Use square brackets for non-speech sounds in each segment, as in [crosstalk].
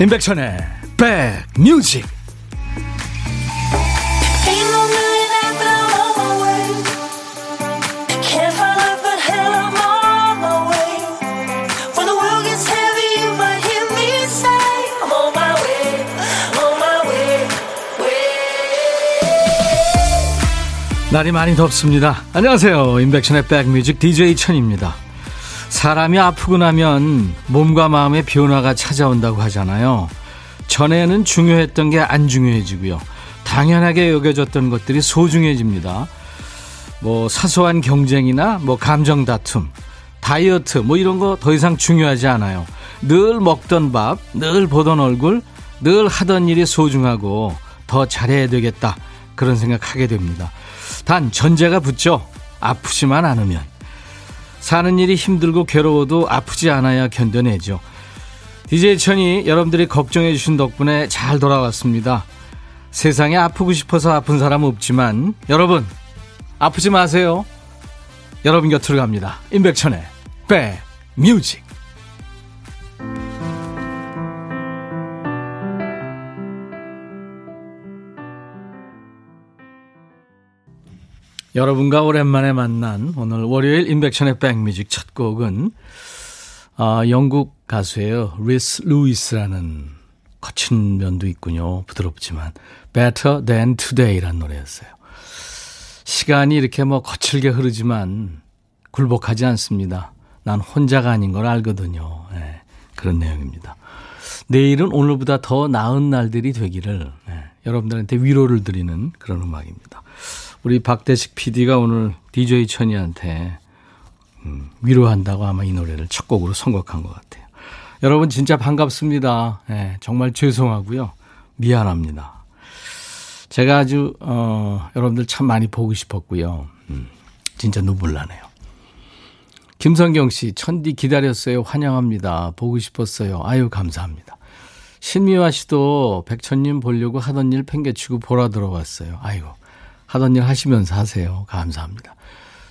임백천의 백뮤직 날이 많이 덥습니다. 안녕하세요. 임백천의 백뮤직 DJ 천입니다. 사람이 아프고 나면 몸과 마음의 변화가 찾아온다고 하잖아요. 전에는 중요했던 게 안 중요해지고요. 당연하게 여겨졌던 것들이 소중해집니다. 뭐 사소한 경쟁이나 뭐 감정 다툼, 다이어트 뭐 이런 거 더 이상 중요하지 않아요. 늘 먹던 밥, 늘 보던 얼굴, 늘 하던 일이 소중하고 더 잘해야 되겠다. 그런 생각하게 됩니다. 단 전제가 붙죠. 아프지만 않으면. 사는 일이 힘들고 괴로워도 아프지 않아야 견뎌내죠. DJ 천이 여러분들이 걱정해 주신 덕분에 잘 돌아왔습니다. 세상에 아프고 싶어서 아픈 사람 없지만 여러분 아프지 마세요. 여러분 곁으로 갑니다. 임백천의 백 뮤직 여러분과 오랜만에 만난 오늘 월요일 임백천의 백뮤직 첫 곡은 아, 영국 가수예요. 리스 루이스라는 거친 면도 있군요. 부드럽지만 Better Than Today라는 노래였어요. 시간이 이렇게 뭐 거칠게 흐르지만 굴복하지 않습니다. 난 혼자가 아닌 걸 알거든요. 네, 그런 내용입니다. 내일은 오늘보다 더 나은 날들이 되기를 네, 여러분들한테 위로를 드리는 그런 음악입니다. 우리 박대식 PD가 오늘 DJ 천이한테 음, 위로한다고 아마 이 노래를 첫 곡으로 선곡한 것 같아요. 여러분 진짜 반갑습니다. 네, 정말 죄송하고요. 미안합니다. 제가 아주 어, 여러분들 참 많이 보고 싶었고요. 음, 진짜 눈물 나네요. 김성경 씨, 천디 기다렸어요. 환영합니다. 보고 싶었어요. 아유, 감사합니다. 신미화 씨도 백천님 보려고 하던 일 팽개치고 보라 들어왔어요. 아이고, 하던 일 하시면서 하세요. 감사합니다.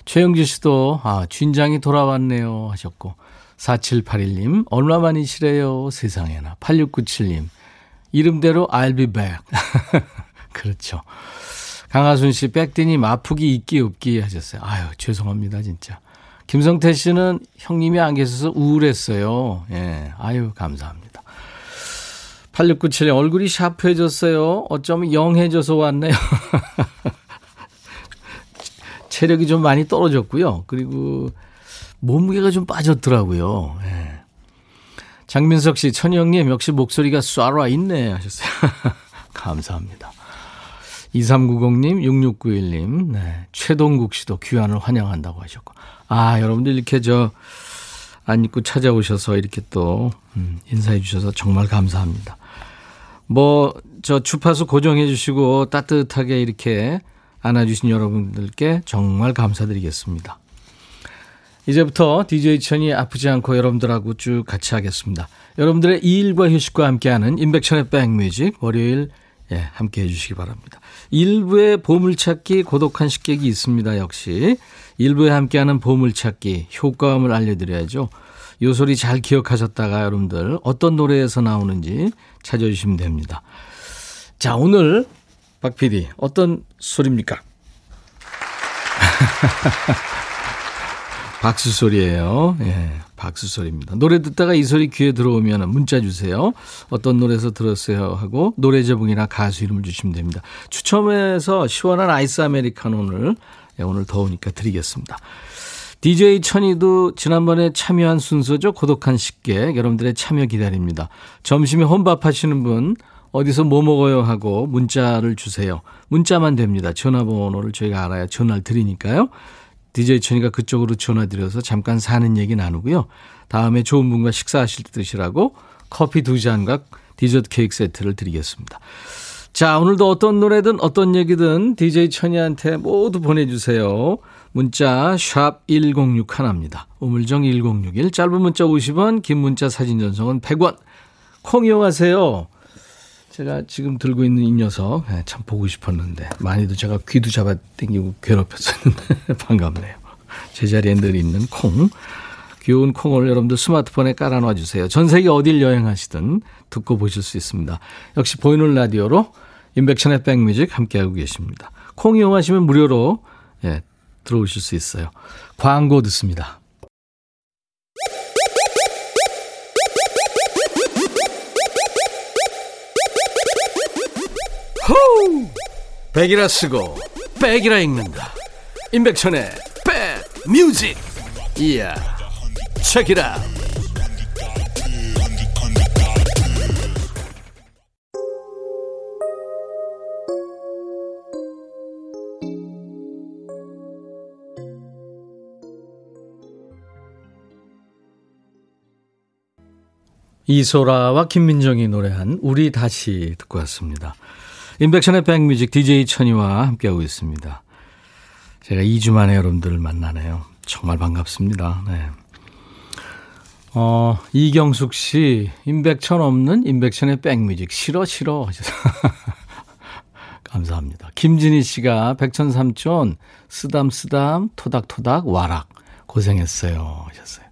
최영주 씨도, 아, 쥔장이 돌아왔네요. 하셨고, 4781님, 얼마만이시래요? 세상에나. 8697님, 이름대로 I'll be back. [laughs] 그렇죠. 강하순 씨, 백디님 아프기 있기 없기 하셨어요. 아유, 죄송합니다, 진짜. 김성태 씨는 형님이 안 계셔서 우울했어요. 예, 아유, 감사합니다. 8697님, 얼굴이 샤프해졌어요. 어쩌면 영해져서 왔네요. [laughs] 체력이 좀 많이 떨어졌고요. 그리고 몸무게가 좀 빠졌더라고요. 예. 장민석 씨, 천영님 역시 목소리가 쏴라 있네 하셨어요. [laughs] 감사합니다. 2390님, 6691님, 네. 최동국 씨도 귀환을 환영한다고 하셨고. 아, 여러분들 이렇게 저, 안 입고 찾아오셔서 이렇게 또, 음, 인사해 주셔서 정말 감사합니다. 뭐, 저 주파수 고정해 주시고 따뜻하게 이렇게 안아주신 여러분들께 정말 감사드리겠습니다. 이제부터 DJ 천이 아프지 않고 여러분들하고 쭉 같이 하겠습니다. 여러분들의 일과 휴식과 함께하는 인백천의 백뮤직 월요일 예, 함께 해주시기 바랍니다. 일부의 보물찾기 고독한 식객이 있습니다. 역시 일부에 함께하는 보물찾기 효과음을 알려드려야죠. 요 소리 잘 기억하셨다가 여러분들 어떤 노래에서 나오는지 찾아주시면 됩니다. 자 오늘 박 PD 어떤 소리입니까? [laughs] 박수 소리예요. 예, 박수 소리입니다. 노래 듣다가 이 소리 귀에 들어오면 문자 주세요. 어떤 노래에서 들었어요 하고 노래 제목이나 가수 이름을 주시면 됩니다. 추첨해서 시원한 아이스 아메리카노를 예, 오늘 더우니까 드리겠습니다. DJ 천이도 지난번에 참여한 순서죠. 고독한 식객 여러분들의 참여 기다립니다. 점심에 혼밥 하시는 분 어디서 뭐 먹어요 하고 문자를 주세요. 문자만 됩니다. 전화번호를 저희가 알아야 전화를 드리니까요. DJ 천이가 그쪽으로 전화 드려서 잠깐 사는 얘기 나누고요. 다음에 좋은 분과 식사하실 때 드시라고 커피 두 잔과 디저트 케이크 세트를 드리겠습니다. 자, 오늘도 어떤 노래든 어떤 얘기든 DJ 천이한테 모두 보내주세요. 문자 1061, 입니다 우물정 1061, 짧은 문자 50원, 긴 문자 사진 전송은 100원. 콩 이용하세요. 제가 지금 들고 있는 이 녀석 네, 참 보고 싶었는데 많이도 제가 귀도 잡아 당기고 괴롭혔었는데 [laughs] 반갑네요. 제자리에 늘 있는 콩 귀여운 콩을 여러분들 스마트폰에 깔아놔 주세요. 전 세계 어딜 여행하시든 듣고 보실 수 있습니다. 역시 보이는 라디오로 인백천의 백뮤직 함께하고 계십니다. 콩 이용하시면 무료로 예, 들어오실 수 있어요. 광고 듣습니다. 호우! 백이라 쓰고 백이라 읽는다. 임백천의 백 뮤직. 이야. 책이라. 이소라와 김민정이 노래한 우리 다시 듣고 왔습니다. 인백션의 백뮤직 DJ 천이와 함께하고 있습니다. 제가 2주 만에 여러분들을 만나네요. 정말 반갑습니다. 네. 어, 이경숙 씨, 인백천 없는 인백션의 백뮤직. 싫어, 싫어. [laughs] 감사합니다. 김진희 씨가 백천삼촌, 쓰담쓰담, 토닥토닥, 와락. 고생했어요. 하셨어요.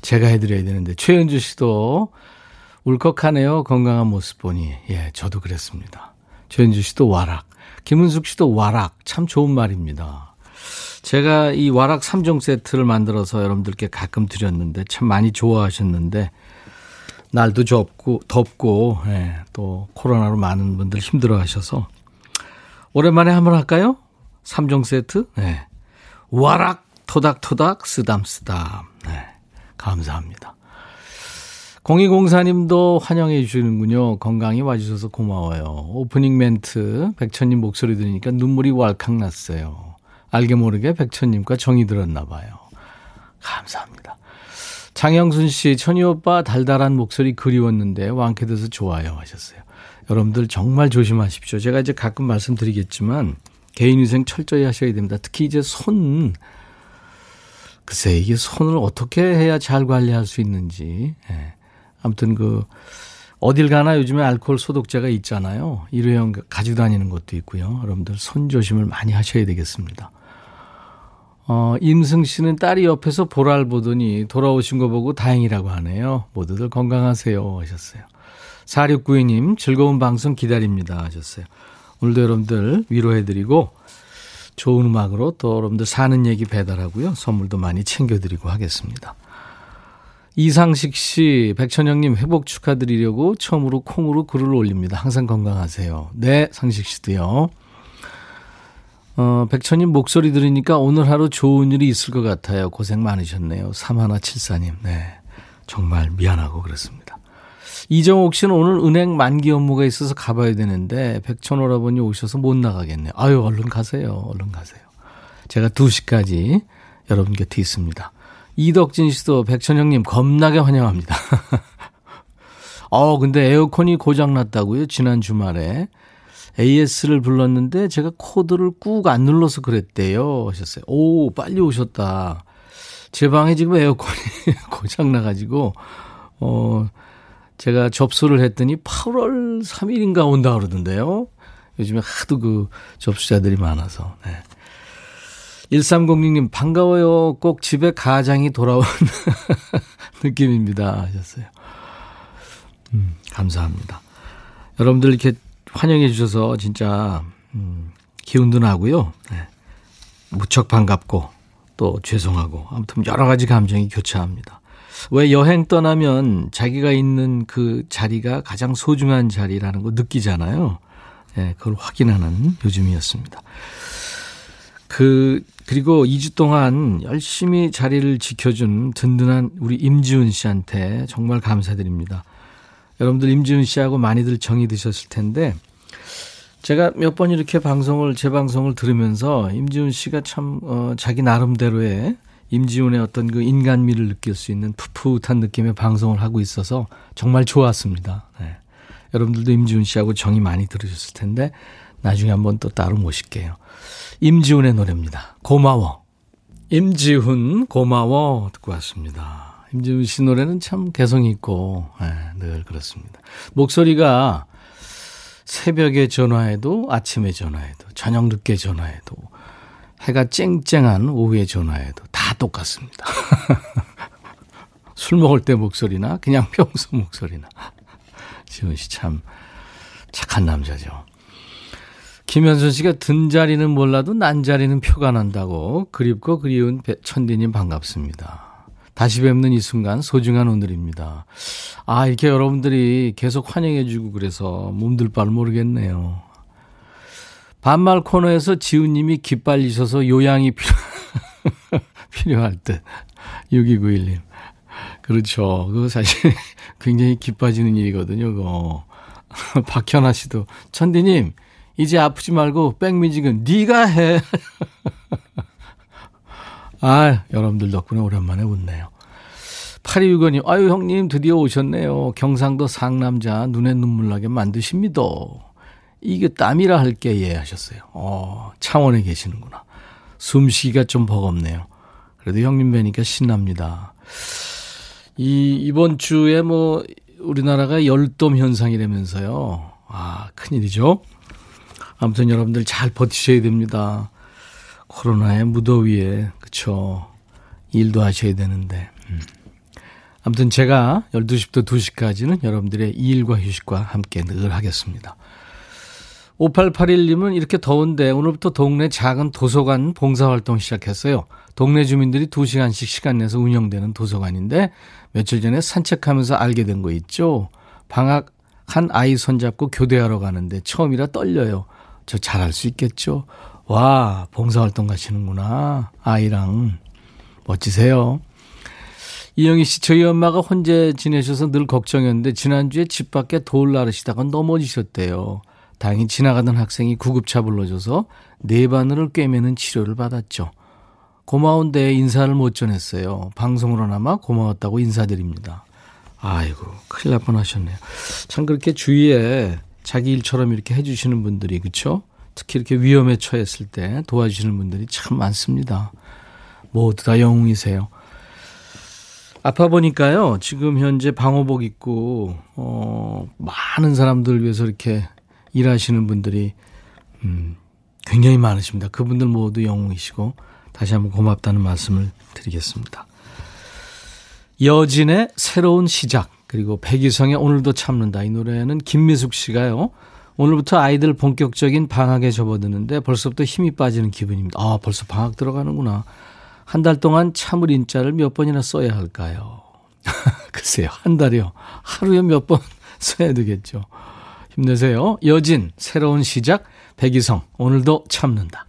제가 해드려야 되는데. 최은주 씨도 울컥하네요. 건강한 모습 보니. 예, 저도 그랬습니다. 최은주 씨도 와락. 김은숙 씨도 와락. 참 좋은 말입니다. 제가 이 와락 3종 세트를 만들어서 여러분들께 가끔 드렸는데 참 많이 좋아하셨는데 날도 좁고 덥고 예, 또 코로나로 많은 분들 힘들어 하셔서 오랜만에 한번 할까요? 3종 세트? 네. 와락 토닥토닥 쓰담쓰담. 네. 감사합니다. 0204님도 환영해 주시는군요. 건강히 와주셔서 고마워요. 오프닝 멘트, 백천님 목소리 들으니까 눈물이 왈칵 났어요. 알게 모르게 백천님과 정이 들었나 봐요. 감사합니다. 장영순 씨, 천희 오빠 달달한 목소리 그리웠는데 완쾌돼서 좋아요 하셨어요. 여러분들 정말 조심하십시오. 제가 이제 가끔 말씀드리겠지만 개인위생 철저히 하셔야 됩니다. 특히 이제 손, 글쎄 이게 손을 어떻게 해야 잘 관리할 수 있는지. 예. 아무튼 그 어딜 가나 요즘에 알코올 소독제가 있잖아요. 일회용 가지고 다니는 것도 있고요. 여러분들 손 조심을 많이 하셔야 되겠습니다. 어, 임승 씨는 딸이 옆에서 보랄 보더니 돌아오신 거 보고 다행이라고 하네요. 모두들 건강하세요 하셨어요. 4692님 즐거운 방송 기다립니다 하셨어요. 오늘도 여러분들 위로해드리고 좋은 음악으로 또 여러분들 사는 얘기 배달하고요. 선물도 많이 챙겨드리고 하겠습니다. 이상식 씨, 백천영님 회복 축하드리려고 처음으로 콩으로 글을 올립니다. 항상 건강하세요. 네, 상식 씨도요. 어, 백천님 목소리 들으니까 오늘 하루 좋은 일이 있을 것 같아요. 고생 많으셨네요. 3174님. 네. 정말 미안하고 그렇습니다. 이정옥 씨는 오늘 은행 만기 업무가 있어서 가봐야 되는데 백천 오라버니 오셔서 못 나가겠네요. 아유, 얼른 가세요. 얼른 가세요. 제가 2시까지 여러분 곁에 있습니다. 이덕진 씨도 백천형님 겁나게 환영합니다. [laughs] 어, 근데 에어컨이 고장났다고요? 지난 주말에. AS를 불렀는데 제가 코드를 꾹 안 눌러서 그랬대요. 하셨어요. 오, 빨리 오셨다. 제 방에 지금 에어컨이 [laughs] 고장나가지고, 어, 제가 접수를 했더니 8월 3일인가 온다 그러던데요. 요즘에 하도 그 접수자들이 많아서. 네. 1306님, 반가워요. 꼭 집에 가장이 돌아온 [laughs] 느낌입니다. 하셨어요. 음, 감사합니다. 여러분들 이렇게 환영해 주셔서 진짜, 음, 기운도 나고요. 네. 무척 반갑고, 또 죄송하고, 아무튼 여러 가지 감정이 교차합니다. 왜 여행 떠나면 자기가 있는 그 자리가 가장 소중한 자리라는 거 느끼잖아요. 네, 그걸 확인하는 요즘이었습니다. 그, 그리고 2주 동안 열심히 자리를 지켜준 든든한 우리 임지훈 씨한테 정말 감사드립니다. 여러분들 임지훈 씨하고 많이들 정이 드셨을 텐데, 제가 몇 번 이렇게 방송을, 제 방송을 들으면서 임지훈 씨가 참, 어, 자기 나름대로의 임지훈의 어떤 그 인간미를 느낄 수 있는 풋풋한 느낌의 방송을 하고 있어서 정말 좋았습니다. 네. 여러분들도 임지훈 씨하고 정이 많이 들으셨을 텐데, 나중에 한번 또 따로 모실게요. 임지훈의 노래입니다. 고마워. 임지훈 고마워 듣고 왔습니다. 임지훈 씨 노래는 참 개성이 있고 네, 늘 그렇습니다. 목소리가 새벽에 전화해도 아침에 전화해도 저녁 늦게 전화해도 해가 쨍쨍한 오후에 전화해도 다 똑같습니다. [laughs] 술 먹을 때 목소리나 그냥 [laughs] 평소 목소리나. 지훈 씨 참 착한 남자죠. 김현선 씨가 든 자리는 몰라도 난 자리는 표가 난다고 그립고 그리운 천디님 반갑습니다. 다시 뵙는 이 순간 소중한 오늘입니다. 아, 이렇게 여러분들이 계속 환영해주고 그래서 몸둘 바를 모르겠네요. 반말 코너에서 지훈님이 기빨리셔서 요양이 필요, [laughs] 필요할 듯. 6291님. 그렇죠. 그거 사실 [laughs] 굉장히 기뻐지는 일이거든요, 그거. [laughs] 박현아 씨도. 천디님, 이제 아프지 말고 백뮤직은 네가 해. [laughs] 아, 여러분들 덕분에 오랜만에 웃네요. 8265님, 아유, 형님, 드디어 오셨네요. 경상도 상남자, 눈에 눈물 나게 만드십니다. 이게 땀이라 할게, 예, 하셨어요. 어, 창원에 계시는구나. 숨쉬기가 좀 버겁네요. 그래도 형님 뵈니까 신납니다. 이, 이번 주에 뭐, 우리나라가 열돔 현상이라면서요. 아, 큰일이죠. 아무튼 여러분들 잘 버티셔야 됩니다. 코로나의 무더위에, 그쵸. 일도 하셔야 되는데. 음. 아무튼 제가 12시부터 2시까지는 여러분들의 일과 휴식과 함께 늘 하겠습니다. 5881님은 이렇게 더운데 오늘부터 동네 작은 도서관 봉사활동 시작했어요. 동네 주민들이 2시간씩 시간 내서 운영되는 도서관인데 며칠 전에 산책하면서 알게 된 거 있죠. 방학 한 아이 손잡고 교대하러 가는데 처음이라 떨려요. 저 잘할 수 있겠죠? 와, 봉사활동 가시는구나. 아이랑. 멋지세요. 이영희 씨, 저희 엄마가 혼자 지내셔서 늘 걱정했는데 지난주에 집 밖에 돌 나르시다가 넘어지셨대요. 다행히 지나가던 학생이 구급차 불러줘서 네 바늘을 꿰매는 치료를 받았죠. 고마운데 인사를 못 전했어요. 방송으로나마 고마웠다고 인사드립니다. 아이고, 큰일 날 뻔하셨네요. 참 그렇게 주위에 자기 일처럼 이렇게 해주시는 분들이 그렇죠? 특히 이렇게 위험에 처했을 때 도와주시는 분들이 참 많습니다. 모두 다 영웅이세요. 아파 보니까요. 지금 현재 방호복 입고 어 많은 사람들 위해서 이렇게 일하시는 분들이 음 굉장히 많으십니다. 그분들 모두 영웅이시고 다시 한번 고맙다는 말씀을 드리겠습니다. 여진의 새로운 시작 그리고 백이성의 오늘도 참는다. 이 노래는 김미숙 씨가요. 오늘부터 아이들 본격적인 방학에 접어드는데 벌써부터 힘이 빠지는 기분입니다. 아, 벌써 방학 들어가는구나. 한 달 동안 참을 인자를 몇 번이나 써야 할까요? [laughs] 글쎄요, 한 달이요. 하루에 몇 번 [laughs] 써야 되겠죠. 힘내세요. 여진, 새로운 시작, 백이성, 오늘도 참는다.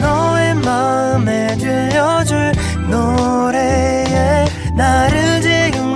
너의 마음에 들려줄 노래에 나를 지금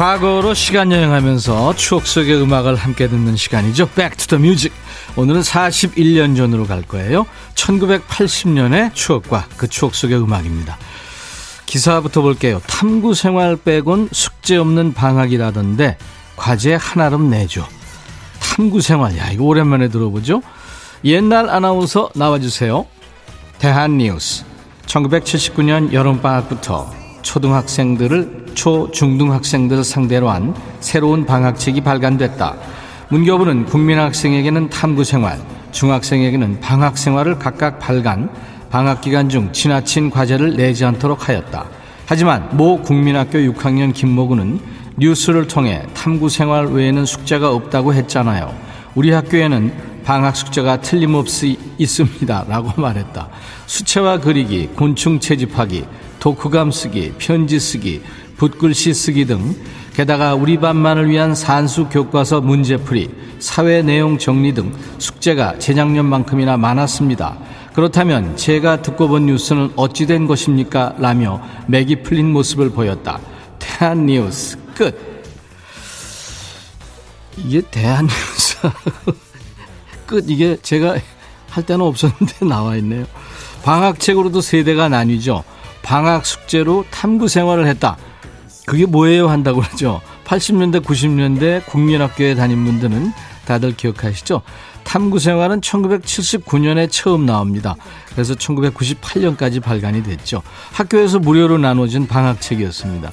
과거로 시간 여행하면서 추억 속의 음악을 함께 듣는 시간이죠. Back to the music. 오늘은 41년 전으로 갈 거예요. 1980년의 추억과 그 추억 속의 음악입니다. 기사부터 볼게요. 탐구 생활 빼곤 숙제 없는 방학이라던데 과제 하나름 내줘. 탐구 생활. 야, 이거 오랜만에 들어보죠? 옛날 아나운서 나와주세요. 대한뉴스. 1979년 여름방학부터 초등학생들을 초, 중등학생들 상대로 한 새로운 방학책이 발간됐다. 문교부는 국민학생에게는 탐구생활, 중학생에게는 방학생활을 각각 발간, 방학 기간 중 지나친 과제를 내지 않도록 하였다. 하지만 모 국민학교 6학년 김모구는 뉴스를 통해 탐구 생활 외에는 숙제가 없다고 했잖아요. 우리 학교에는 방학 숙제가 틀림없이 있습니다. 라고 말했다. 수채화 그리기, 곤충 채집하기, 독후감 쓰기, 편지 쓰기, 붓글씨 쓰기 등 게다가 우리 반만을 위한 산수 교과서 문제풀이, 사회 내용 정리 등 숙제가 재작년만큼이나 많았습니다. 그렇다면 제가 듣고 본 뉴스는 어찌된 것입니까? 라며 맥이 풀린 모습을 보였다. 대한 뉴스 끝. 이게 대한 뉴스 [laughs] 끝 이게 제가 할 때는 없었는데 나와 있네요. 방학책으로도 세대가 나뉘죠. 방학 숙제로 탐구 생활을 했다. 그게 뭐예요? 한다고 그러죠. 80년대, 90년대 국민학교에 다닌 분들은 다들 기억하시죠? 탐구 생활은 1979년에 처음 나옵니다. 그래서 1998년까지 발간이 됐죠. 학교에서 무료로 나눠진 방학책이었습니다.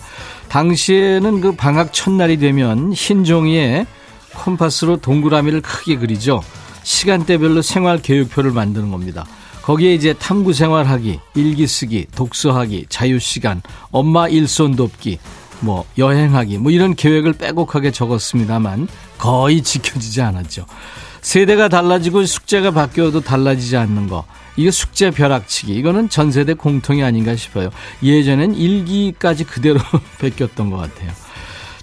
당시에는 그 방학 첫날이 되면 흰 종이에 컴파스로 동그라미를 크게 그리죠. 시간대별로 생활 계획표를 만드는 겁니다. 거기에 이제 탐구 생활하기, 일기 쓰기, 독서하기, 자유시간, 엄마 일손 돕기, 뭐 여행하기, 뭐 이런 계획을 빼곡하게 적었습니다만 거의 지켜지지 않았죠. 세대가 달라지고 숙제가 바뀌어도 달라지지 않는 거. 이게 숙제 벼락치기. 이거는 전 세대 공통이 아닌가 싶어요. 예전엔 일기까지 그대로 [laughs] 베꼈던 것 같아요.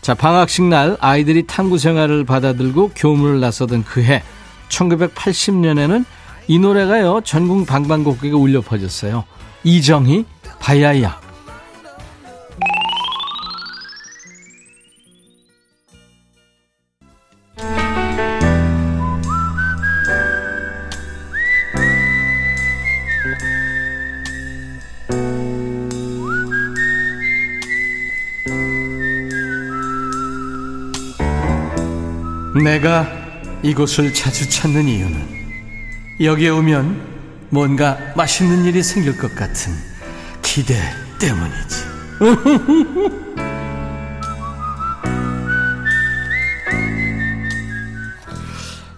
자, 방학식 날 아이들이 탐구 생활을 받아들고 교문을 나서던 그 해, 1980년에는 이 노래가요, 전국 방방곡곡에 울려 퍼졌어요. 이정희, 바야야. 내가 이곳을 자주 찾는 이유는 여기에 오면 뭔가 맛있는 일이 생길 것 같은 기대 때문이지. [laughs]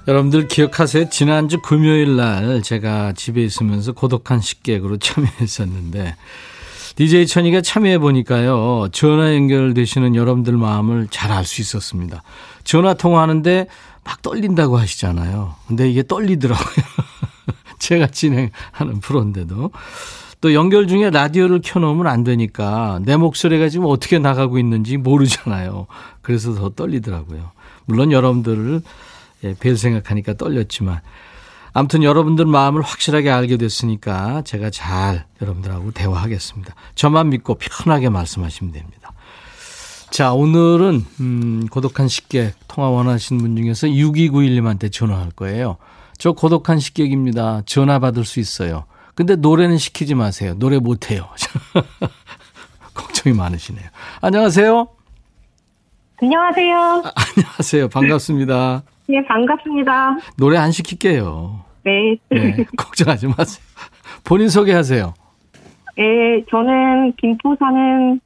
여러분들 기억하세요? 지난주 금요일 날 제가 집에 있으면서 고독한 식객으로 [laughs] 참여했었는데 DJ 천이가 참여해 보니까요. 전화 연결되시는 여러분들 마음을 잘 알 수 있었습니다. 전화 통화하는데 막 떨린다고 하시잖아요. 근데 이게 떨리더라고요. [laughs] 제가 진행하는 프로인데도. 또 연결 중에 라디오를 켜놓으면 안 되니까 내 목소리가 지금 어떻게 나가고 있는지 모르잖아요. 그래서 더 떨리더라고요. 물론 여러분들을 예, 뵐 생각하니까 떨렸지만 아무튼 여러분들 마음을 확실하게 알게 됐으니까 제가 잘 여러분들하고 대화하겠습니다. 저만 믿고 편하게 말씀하시면 됩니다. 자, 오늘은, 음, 고독한 식객 통화 원하시는 분 중에서 6291님한테 전화할 거예요. 저 고독한 식객입니다. 전화 받을 수 있어요. 근데 노래는 시키지 마세요. 노래 못해요. [laughs] 걱정이 많으시네요. 안녕하세요. 안녕하세요. 아, 안녕하세요. 반갑습니다. [laughs] 예, 반갑습니다. 노래 안 시킬게요. 네. 네, 걱정하지 마세요. 본인 소개하세요. 예, 저는 김포 사는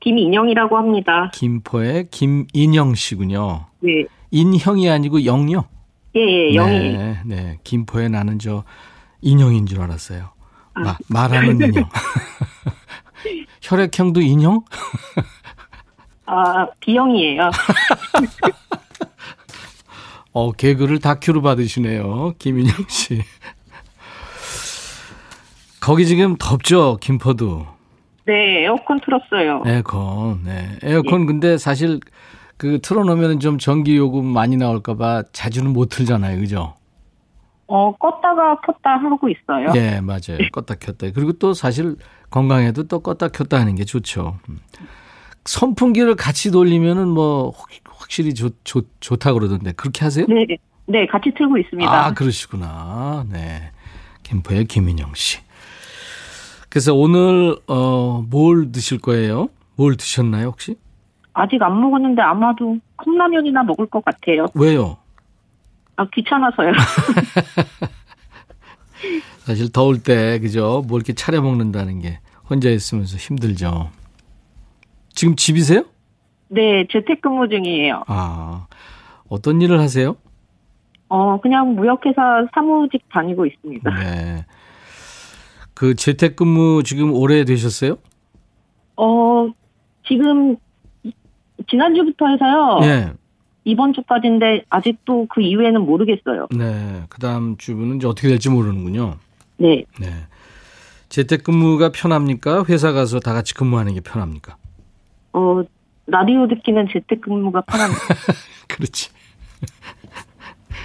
김인영이라고 합니다. 김포의 김인영 씨군요. 네. 인형이 아니고 영요? 예, 예, 영이. 네, 네. 김포에 나는 저 인형인 줄 알았어요. 아. 마, 말하는 [laughs] 인형. [laughs] 혈액형도 인형? 아, B형이에요. [laughs] 어, 개그를 다큐로 받으시네요. 김인영 씨. 거기 지금 덥죠, 김포도. 네, 에어컨 틀었어요. 에어컨, 네. 에어컨 근데 사실 그 틀어놓으면 좀 전기 요금 많이 나올까봐 자주는 못 틀잖아요. 그죠? 어, 껐다가 켰다 하고 있어요. 예, 맞아요. 껐다 켰다. 그리고 또 사실 건강에도 또 껐다 켰다 하는 게 좋죠. 음. 선풍기를 같이 돌리면은 뭐 확실히 좋, 좋, 좋다 그러던데 그렇게 하세요? 네, 네, 같이 틀고 있습니다. 아, 그러시구나. 네. 김포의 김인영 씨. 그래서 오늘 어, 뭘 드실 거예요? 뭘 드셨나요, 혹시? 아직 안 먹었는데 아마도 컵라면이나 먹을 것 같아요. 왜요? 아, 귀찮아서요. [laughs] 사실 더울 때 그죠? 뭐 이렇게 차려 먹는다는 게 혼자 있으면서 힘들죠. 지금 집이세요? 네, 재택근무 중이에요. 아, 어떤 일을 하세요? 어, 그냥 무역회사 사무직 다니고 있습니다. 네. 그 재택근무 지금 오래 되셨어요? 어, 지금 지난주부터 해서요. 예. 이번 주까지인데 아직도 그 이후에는 모르겠어요. 네. 그 다음 주는 이제 어떻게 될지 모르는군요. 네. 네. 재택근무가 편합니까? 회사 가서 다 같이 근무하는 게 편합니까? 어, 라디오 듣기는 재택근무가 편합니다. [laughs] 그렇지.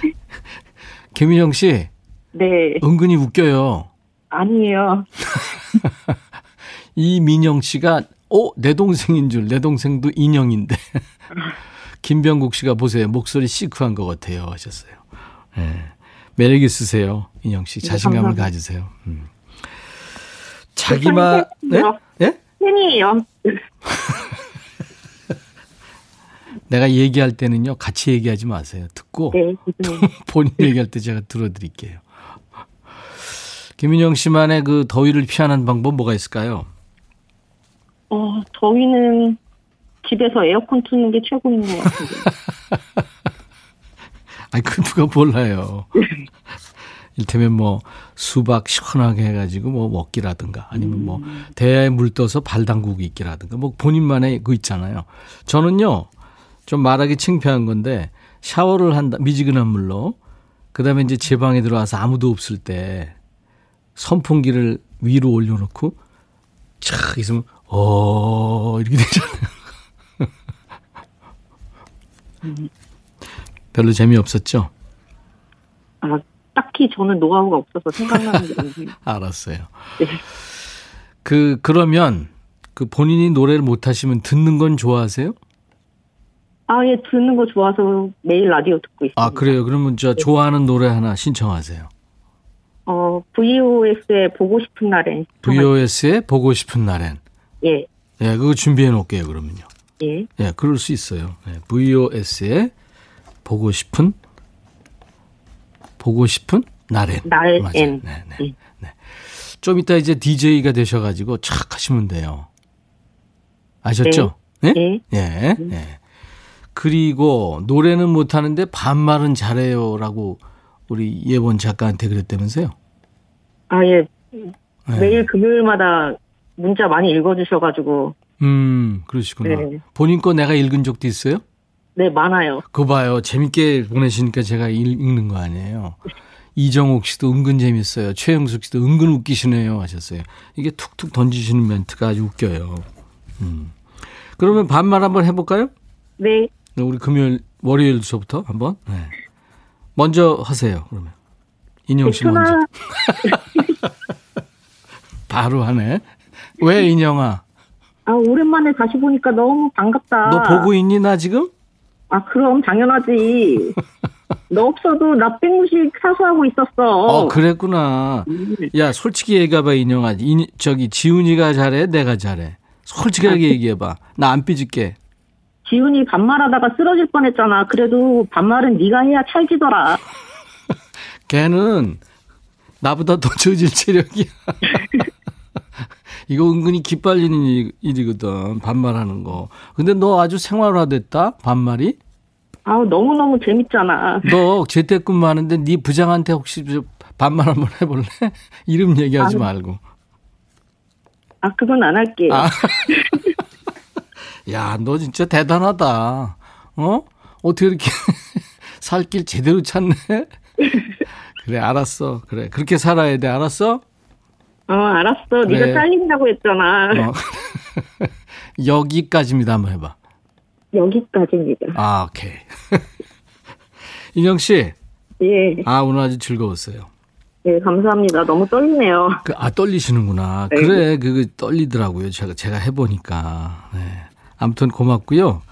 [laughs] 김인영 씨, 네. 은근히 웃겨요. 아니에요. [laughs] 이민영 씨가, 어, 내 동생인 줄, 내 동생도 인형인데. [laughs] 김병국 씨가 보세요. 목소리 시크한 것 같아요. 하셨어요. 네. 매력 있으세요. 인영 씨. 네, 자신감을 감사합니다. 가지세요. 음. 자기만, 네? 예? 팬이에요. [laughs] 내가 얘기할 때는요, 같이 얘기하지 마세요. 듣고, 네. 본인 얘기할 때 제가 들어드릴게요. 김인영 씨만의 그 더위를 피하는 방법 뭐가 있을까요? 어, 더위는 집에서 에어컨 트는 게 최고인 것 같은데. [laughs] 아니, 그 누가 몰라요. [laughs] 일테면 뭐 수박 시원하게 해가지고 뭐 먹기라든가 아니면 뭐 대야에 물 떠서 발 담그고 있기라든가 뭐 본인만의 그 있잖아요. 저는요 좀 말하기 창피한 건데 샤워를 한다 미지근한 물로 그 다음에 이제 제 방에 들어와서 아무도 없을 때 선풍기를 위로 올려놓고 착 있으면 어 이렇게 되잖아요. [laughs] 별로 재미없었죠? 아, 딱히 저는 노하우가 없어서 생각나는 게 [laughs] 없네요. 알았어요. 네. 그 그러면 그 본인이 노래를 못 하시면 듣는 건 좋아하세요? 아, 예, 듣는 거 좋아서 매일 라디오 듣고 있습니다. 아 그래요. 그러면 저 좋아하는 노래 하나 신청하세요. 어, VOS의 보고 싶은 날엔. VOS의 보고 싶은 날엔. 예, 예, 그거 준비해 놓을게요. 그러면요. 예. 예, 그럴 수 있어요. 예, VOS의 보고 싶은 보고 싶은 날엔. 날엔. 맞아요. 네, 네. 예. 네. 좀 이따 이제 DJ가 되셔가지고 착 하시면 돼요. 아셨죠? 네? 예. 예. 예. 그리고 노래는 못하는데 반말은 잘해요라고 우리 예원 작가한테 그랬다면서요? 아, 예. 네. 매일 금요일마다 문자 많이 읽어주셔가지고. 음, 그러시구나. 네. 본인 거 내가 읽은 적도 있어요? 네, 많아요. 그거 봐요. 재밌게 보내시니까 제가 읽- 읽는 거 아니에요. 이정옥 씨도 은근 재밌어요. 최영숙 씨도 은근 웃기시네요 하셨어요. 이게 툭툭 던지시는 멘트가 아주 웃겨요. 음. 그러면 반말 한번 해볼까요? 네. 우리 금요일, 월요일서부터 한번. 네. 먼저 하세요. 그러면 인영 씨 먼저. [laughs] 바로 하네. 왜 인영아? 아, 오랜만에 다시 보니까 너무 반갑다. 너 보고 있니 나 지금? 아, 그럼 당연하지. [laughs] 너 없어도 나 백무식 사수하고 있었어. 어, 그랬구나. 야, 솔직히 얘기해봐, 인영아. 이, 저기, 지훈이가 잘해? 내가 잘해? 솔직하게 얘기해봐. 나 안 삐질게. 지훈이 반말하다가 쓰러질 뻔했잖아. 그래도 반말은 네가 해야 찰지더라. [laughs] 걔는 나보다 더 저질 체력이야. [laughs] 이거 은근히 기빨리는 일- 일이거든. 반말하는 거. 근데 너 아주 생활화됐다? 반말이? 아우 너무너무 재밌잖아. 너 재택근무 하는데 네 부장한테 혹시 저 반말 한번 해볼래? [laughs] 이름 얘기하지 아유. 말고. 아 그건 안 할게. 아. 야, 너 진짜 대단하다. 어? 어떻게 이렇게 [laughs] 살 길 제대로 찾네? [laughs] 그래, 알았어. 그래. 그렇게 살아야 돼. 알았어? 어 알았어. 그래. 네가 잘린다고 했잖아. 어. [laughs] 여기까지입니다. 한번 해봐. 여기까지입니다. 아, 오케이. 인영 씨, 예. 아, 오늘 아주 즐거웠어요. 네 감사합니다. 너무 떨리네요. 그, 아, 떨리시는구나. 네. 그래, 그, 떨리더라고요. 제가, 제가 해보니까. 네. 아무튼 고맙고요.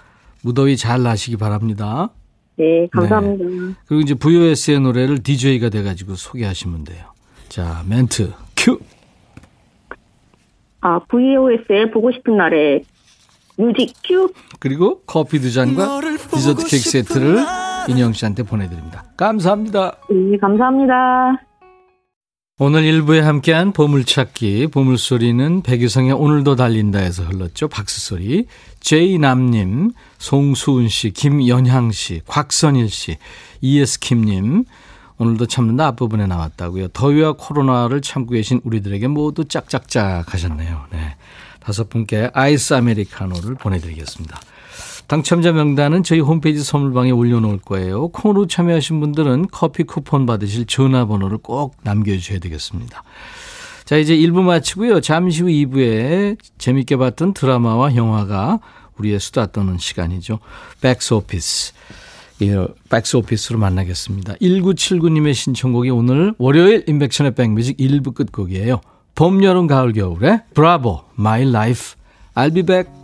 무더위 잘 나시기 바랍니다. 네 감사합니다. 그리고 이제 VOS의 노래를 DJ가 돼가지고 소개하시면 돼요. 자, 멘트, 큐! 아 VOS의 보고 싶은 날엔 music 큐. 그리고 커피 두 잔과 디저트 케이크 세트를 인영 씨한테 보내드립니다. 감사합니다. 네 감사합니다. 오늘 1부에 함께한 보물찾기, 보물소리는 백유성의 오늘도 달린다에서 흘렀죠. 박수소리. 제이남님, 송수은씨, 김연향씨, 곽선일씨, 이에스킴님, 오늘도 참는다 앞부분에 나왔다고요. 더위와 코로나를 참고 계신 우리들에게 모두 짝짝짝 하셨네요. 네. 다섯 분께 아이스 아메리카노를 보내드리겠습니다. 당첨자 명단은 저희 홈페이지 선물방에 올려놓을 거예요. 콩으로 참여하신 분들은 커피 쿠폰 받으실 전화번호를 꼭 남겨주셔야 되겠습니다. 자, 이제 1부 마치고요. 잠시 후 2부에 재밌게 봤던 드라마와 영화가 우리의 수다 떠는 시간이죠. 백스 오피스. 예, 백스 오피스로 만나겠습니다. 1979님의 신청곡이 오늘 월요일 임백천의 백뮤직 1부 끝곡이에요. 봄, 여름, 가을, 겨울에 Bravo, My Life. I'll be back.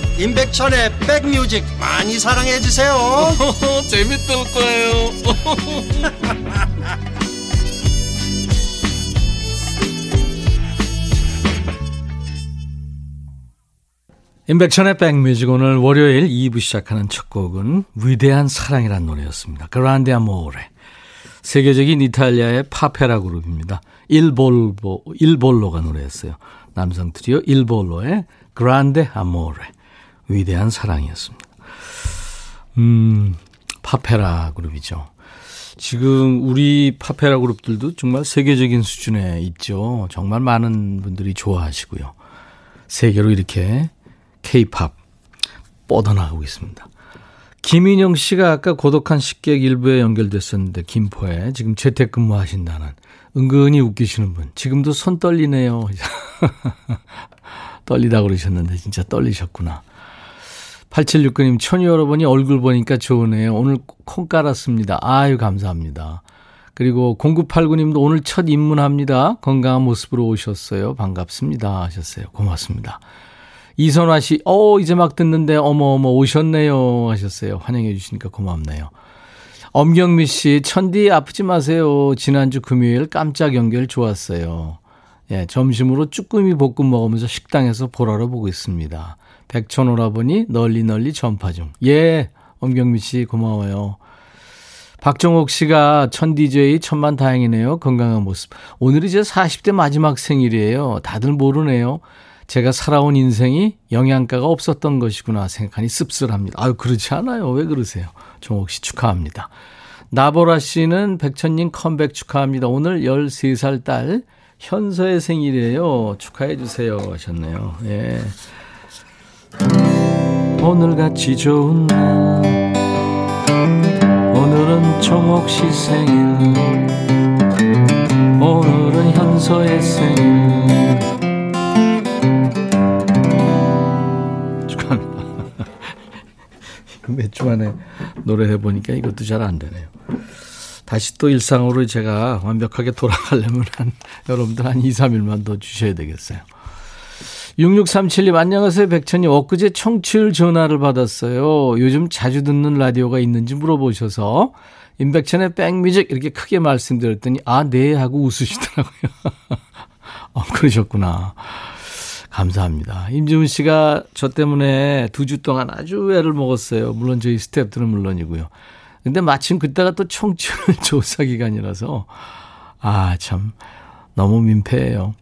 임백천의 백뮤직 많이 사랑해 주세요 [laughs] 재밌을 거예요 [laughs] 임백천의 백뮤직 오늘 월요일 2부 시작하는 첫 곡은 위대한 사랑이란 노래였습니다. 그란데 아모레. 세계적인 이탈리아의 파페라 그룹입니다. 일볼보, 일볼로가 노래했어요. 남성 트리오 일볼로의 그란데 아모레. 위대한 사랑이었습니다. 음, 파페라 그룹이죠. 지금 우리 파페라 그룹들도 정말 세계적인 수준에 있죠. 정말 많은 분들이 좋아하시고요. 세계로 이렇게 케이팝 뻗어나가고 있습니다. 김인영 씨가 아까 고독한 식객 일부에 연결됐었는데 김포에 지금 재택근무 하신다는 은근히 웃기시는 분. 지금도 손 떨리네요. [laughs] 떨리다 그러셨는데 진짜 떨리셨구나. 8769님, 천이 여러분이 얼굴 보니까 좋으네요. 오늘 콩 깔았습니다. 아유, 감사합니다. 그리고 0989님도 오늘 첫 입문합니다. 건강한 모습으로 오셨어요. 반갑습니다. 하셨어요. 고맙습니다. 이선화 씨, 어, 이제 막 듣는데, 어머어머, 오셨네요. 하셨어요. 환영해 주시니까 고맙네요. 엄경미 씨, 천디 아프지 마세요. 지난주 금요일 깜짝 연결 좋았어요. 예, 점심으로 쭈꾸미 볶음 먹으면서 식당에서 보라로 보고 있습니다. 백천오라버니 널리 널리 전파 중. 예, 엄경미 씨 고마워요. 박정옥 씨가 천 DJ 천만 다행이네요. 건강한 모습. 오늘이 제 40대 마지막 생일이에요. 다들 모르네요. 제가 살아온 인생이 영양가가 없었던 것이구나 생각하니 씁쓸합니다. 아유, 그렇지 않아요. 왜 그러세요? 정옥 씨 축하합니다. 나보라 씨는 백천님 컴백 축하합니다. 오늘 13살 딸 현서의 생일이에요. 축하해 주세요. 하셨네요. 예. 오늘같이 좋은 날. 오늘은 정옥 씨 생일. 오늘은 현서의 생일. [laughs] 축하합니다. [laughs] 몇 주 만에 노래해 보니까 이것도 잘 안 되네요. 다시 또 일상으로 제가 완벽하게 돌아가려면 한 [laughs] 여러분들 한 2, 3일만 더 주셔야 되겠어요 6637님, 안녕하세요. 백천님. 엊그제 청취율 전화를 받았어요. 요즘 자주 듣는 라디오가 있는지 물어보셔서, 임백천의 백뮤직 이렇게 크게 말씀드렸더니, 아, 네. 하고 웃으시더라고요. [laughs] 어, 그러셨구나. 감사합니다. 임지훈 씨가 저 때문에 두 주 동안 아주 애를 먹었어요. 물론 저희 스탭들은 물론이고요. 근데 마침 그때가 또 청취율 [laughs] 조사 기간이라서, 아, 참, 너무 민폐예요.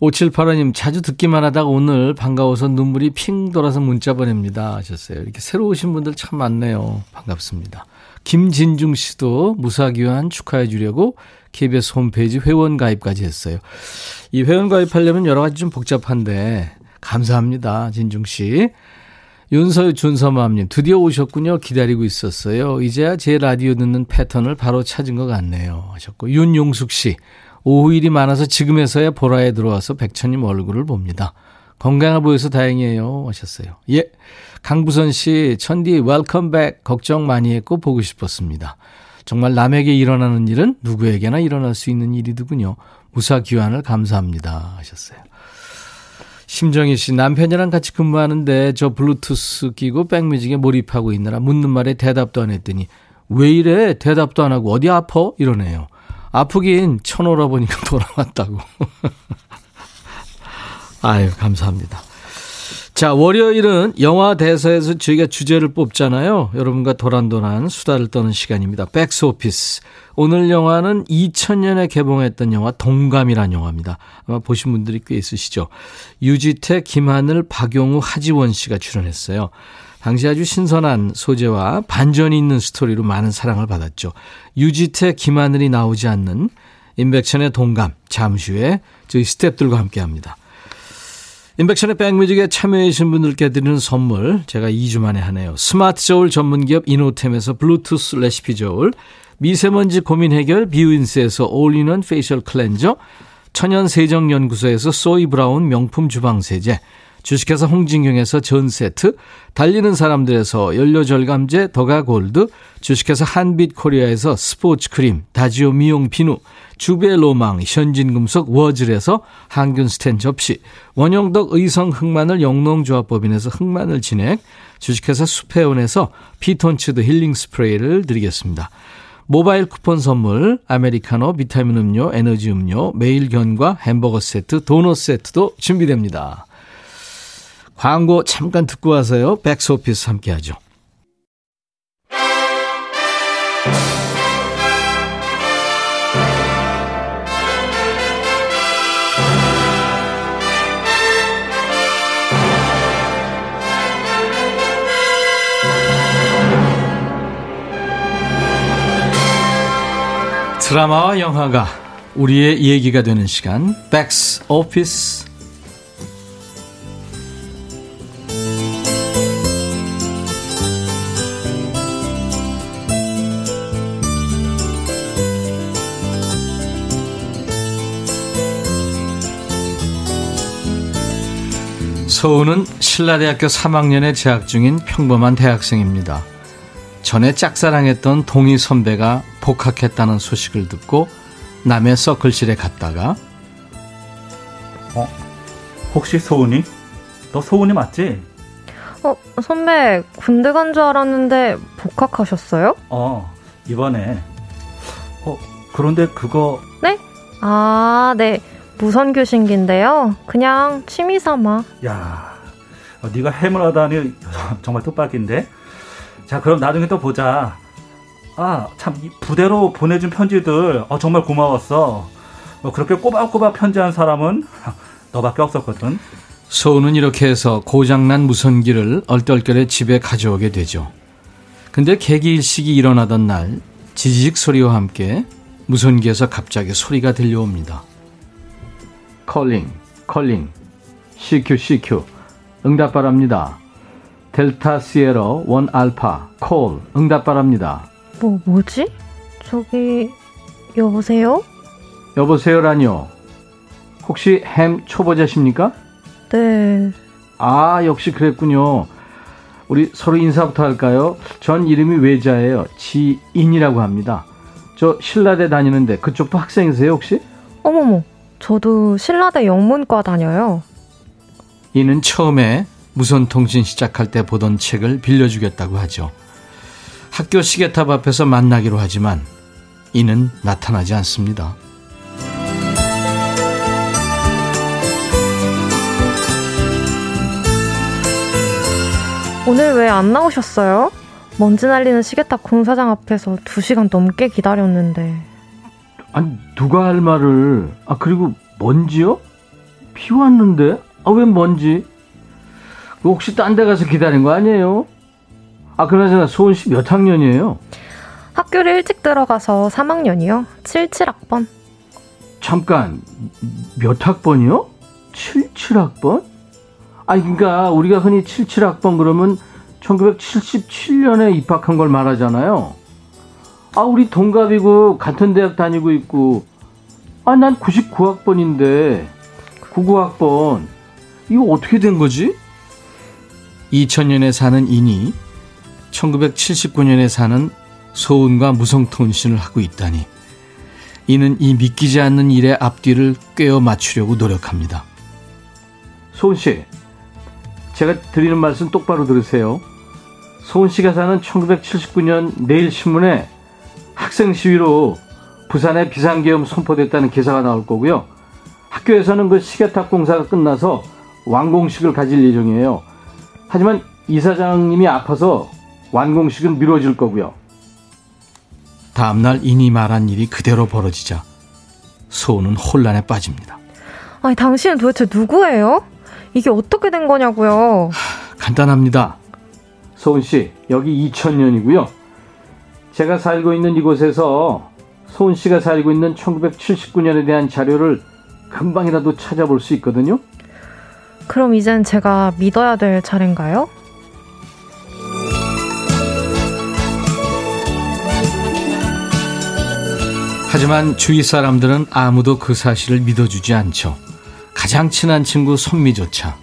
5785님, 자주 듣기만 하다가 오늘 반가워서 눈물이 핑 돌아서 문자 보냅니다. 하셨어요. 이렇게 새로 오신 분들 참 많네요. 반갑습니다. 김진중 씨도 무사기한 축하해 주려고 KBS 홈페이지 회원 가입까지 했어요. 이 회원 가입하려면 여러 가지 좀 복잡한데, 감사합니다. 진중 씨. 윤서유 준서맘님, 드디어 오셨군요. 기다리고 있었어요. 이제야 제 라디오 듣는 패턴을 바로 찾은 것 같네요. 하셨고, 윤용숙 씨. 오후 일이 많아서 지금에서야 보라에 들어와서 백천님 얼굴을 봅니다. 건강해 보여서 다행이에요. 하셨어요. 예. 강부선 씨, 천디 welcome back 걱정 많이 했고 보고 싶었습니다. 정말 남에게 일어나는 일은 누구에게나 일어날 수 있는 일이더군요. 무사 귀환을 감사합니다. 하셨어요. 심정희 씨, 남편이랑 같이 근무하는데 저 블루투스 끼고 백뮤직에 몰입하고 있느라 묻는 말에 대답도 안 했더니 왜 이래? 대답도 안 하고 어디 아퍼? 이러네요. 아프긴 천 오라버니가 [laughs] 돌아왔다고. 아유, 감사합니다. 자, 월요일은 영화 대사에서 저희가 주제를 뽑잖아요. 여러분과 도란도란 수다를 떠는 시간입니다. 백스 오피스. 오늘 영화는 2000년에 개봉했던 영화 동감이란 영화입니다. 아마 보신 분들이 꽤 있으시죠. 유지태, 김하늘, 박용우, 하지원 씨가 출연했어요. 당시 아주 신선한 소재와 반전이 있는 스토리로 많은 사랑을 받았죠. 유지태, 김하늘이 나오지 않는 임백천의 동감, 잠시 후에 저희 스탭들과 함께 합니다. 임백천의 백뮤직에 참여해주신 분들께 드리는 선물 제가 2주 만에 하네요. 스마트 저울 전문기업 이노템에서 블루투스 레시피 저울 미세먼지 고민 해결 비윈스에서 올인원 facial cleanser 천연세정연구소에서 소이브라운 명품 주방세제 주식회사 홍진경에서 전세트, 달리는 사람들에서 연료절감제 더가골드, 주식회사 한빛코리아에서 스포츠크림, 다지오 미용 비누, 주베로망, 현진금속 워즐에서 항균 스텐 접시, 원형덕 의성 흑마늘 영농조합법인에서 흑마늘 진액, 주식회사 수페온에서 피톤치드 힐링 스프레이를 드리겠습니다. 모바일 쿠폰 선물, 아메리카노, 비타민 음료, 에너지 음료, 매일 견과 햄버거 세트, 도넛 세트도 준비됩니다. 광고 잠깐 듣고 와서요. 백스오피스 함께 하죠. 드라마와 영화가 우리의 얘기가 되는 시간 백스 오피스 서우는 신라대학교 3학년에 재학 중인 평범한 대학생입니다. 전에 짝사랑했던 동희 선배가 복학했다는 소식을 듣고 남의 서클실에 갔다가 어? 혹시 소은이? 너 소은이 맞지? 어, 선배, 군대 간 줄 알았는데 복학하셨어요? 어, 이번에. 어, 그런데 그거. 네? 아, 네. 무선 교신기인데요. 그냥 취미 삼아. 야, 어, 네가 해물 하다니 [laughs] 정말 뜻밖인데. 자, 그럼 나중에 또 보자. 아, 참, 부대로 보내준 편지들, 어, 정말 고마웠어. 어, 그렇게 꼬박꼬박 편지한 사람은 [laughs] 너밖에 없었거든. 소우는 이렇게 해서 고장난 무선기를 얼떨결에 집에 가져오게 되죠. 근데 개기일식이 일어나던 날, 지지직 소리와 함께 무선기에서 갑자기 소리가 들려옵니다. Calling, calling, CQ, CQ, 응답 바랍니다. Delta Sierra One Alpha, call, 응답 바랍니다. 뭐, 뭐지? 저기, 여보세요? 여보세요라뇨. 혹시 햄 초보자십니까? 네. 아, 역시 그랬군요. 우리 서로 인사부터 할까요? 전 이름이 외자예요. 지인이라고 합니다. 저 신라대 다니는데 그쪽도 학생이세요, 혹시? 어머머, 저도 신라대 영문과 다녀요. 이는 처음에 무선통신 시작할 때 보던 책을 빌려주겠다고 하죠. 학교 시계탑 앞에서 만나기로 하지만 이는 나타나지 않습니다. 오늘 왜 안 나오셨어요? 먼지 날리는 시계탑 공사장 앞에서 2시간 넘게 기다렸는데. 아니 누가 할 말을 아 그리고 먼지요? 비 왔는데 아 왜 먼지? 혹시 딴 데 가서 기다린 거 아니에요? 아 그나저나 소은 씨 몇 학년이에요? 학교를 일찍 들어가서 3학년이요. 77학번. 잠깐 몇 학번이요? 77학번? 아니 그러니까 우리가 흔히 77학번 그러면 1977년에 입학한 걸 말하잖아요. 아 우리 동갑이고 같은 대학 다니고 있고 아 난 99학번인데 99학번 이거 어떻게 된 거지? 2000년에 사는 인이 1979년에 사는 소은과 무성통신을 하고 있다니 이는 이 믿기지 않는 일의 앞뒤를 꿰어 맞추려고 노력합니다. 소은 씨, 제가 드리는 말씀 똑바로 들으세요. 소은 씨가 사는 1979년 내일신문에 학생 시위로 부산에 비상계엄 선포됐다는 기사가 나올 거고요. 학교에서는 그 시계탑 공사가 끝나서 완공식을 가질 예정이에요. 하지만 이사장님이 아파서 완공식은 미뤄질 거고요. 다음날 이니 말한 일이 그대로 벌어지자 소은은 혼란에 빠집니다. 아니, 당신은 도대체 누구예요? 이게 어떻게 된 거냐고요? 간단합니다. 소은 씨, 여기 2000년이고요. 제가 살고 있는 이곳에서 소은 씨가 살고 있는 1979년에 대한 자료를 금방이라도 찾아볼 수 있거든요. 그럼 이젠 제가 믿어야 될 차례인가요? 하지만 주위 사람들은 아무도 그 사실을 믿어주지 않죠. 가장 친한 친구 손미조차.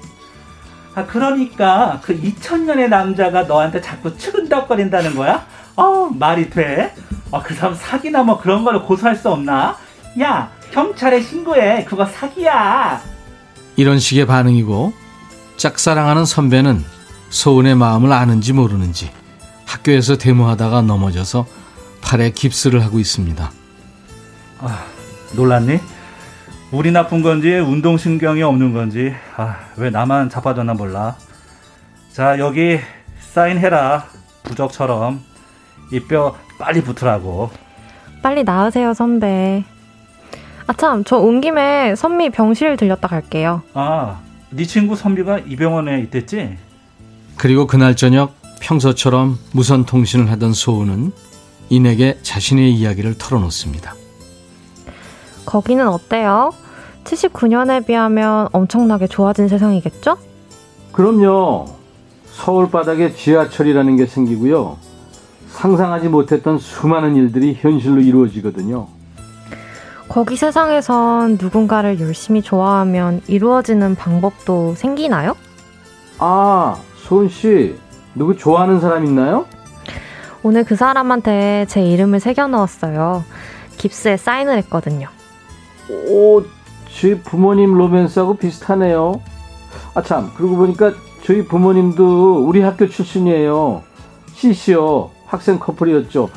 아 그러니까 그 2000년의 남자가 너한테 자꾸 측은덕거린다는 거야? 어 말이 돼? 아, 그 사람 사기나 뭐 그런 걸로 고소할 수 없나? 야 경찰에 신고해 그거 사기야. 이런 식의 반응이고 짝사랑하는 선배는 소은의 마음을 아는지 모르는지 학교에서 데모하다가 넘어져서 팔에 깁스를 하고 있습니다. 아, 놀랐니? 우리 나쁜 건지 운동신경이 없는 건지 아, 왜 나만 자빠졌나 몰라. 자 여기 사인해라 부적처럼 이 뼈 빨리 붙으라고. 빨리 나으세요, 선배. 아, 참, 저 온 김에 선미 병실 들렸다 갈게요. 아, 네 친구 선비가 이 병원에 있댔지? 그리고 그날 저녁 평소처럼 무선 통신을 하던 소은은 인에게 자신의 이야기를 털어놓습니다. 거기는 어때요? 79년에 비하면 엄청나게 좋아진 세상이겠죠? 그럼요. 서울 바닥에 지하철이라는 게 생기고요. 상상하지 못했던 수많은 일들이 현실로 이루어지거든요. 거기 세상에선 누군가를 열심히 좋아하면 이루어지는 방법도 생기나요? 아, 소은 씨, 누구 좋아하는 사람 있나요? 오늘 그 사람한테 제 이름을 새겨 넣었어요. 깁스에 사인을 했거든요. 오, 저희 부모님 로맨스하고 비슷하네요. 아, 참, 그러고 보니까 저희 부모님도 우리 학교 출신이에요. 씨씨요. 학생 커플이었죠.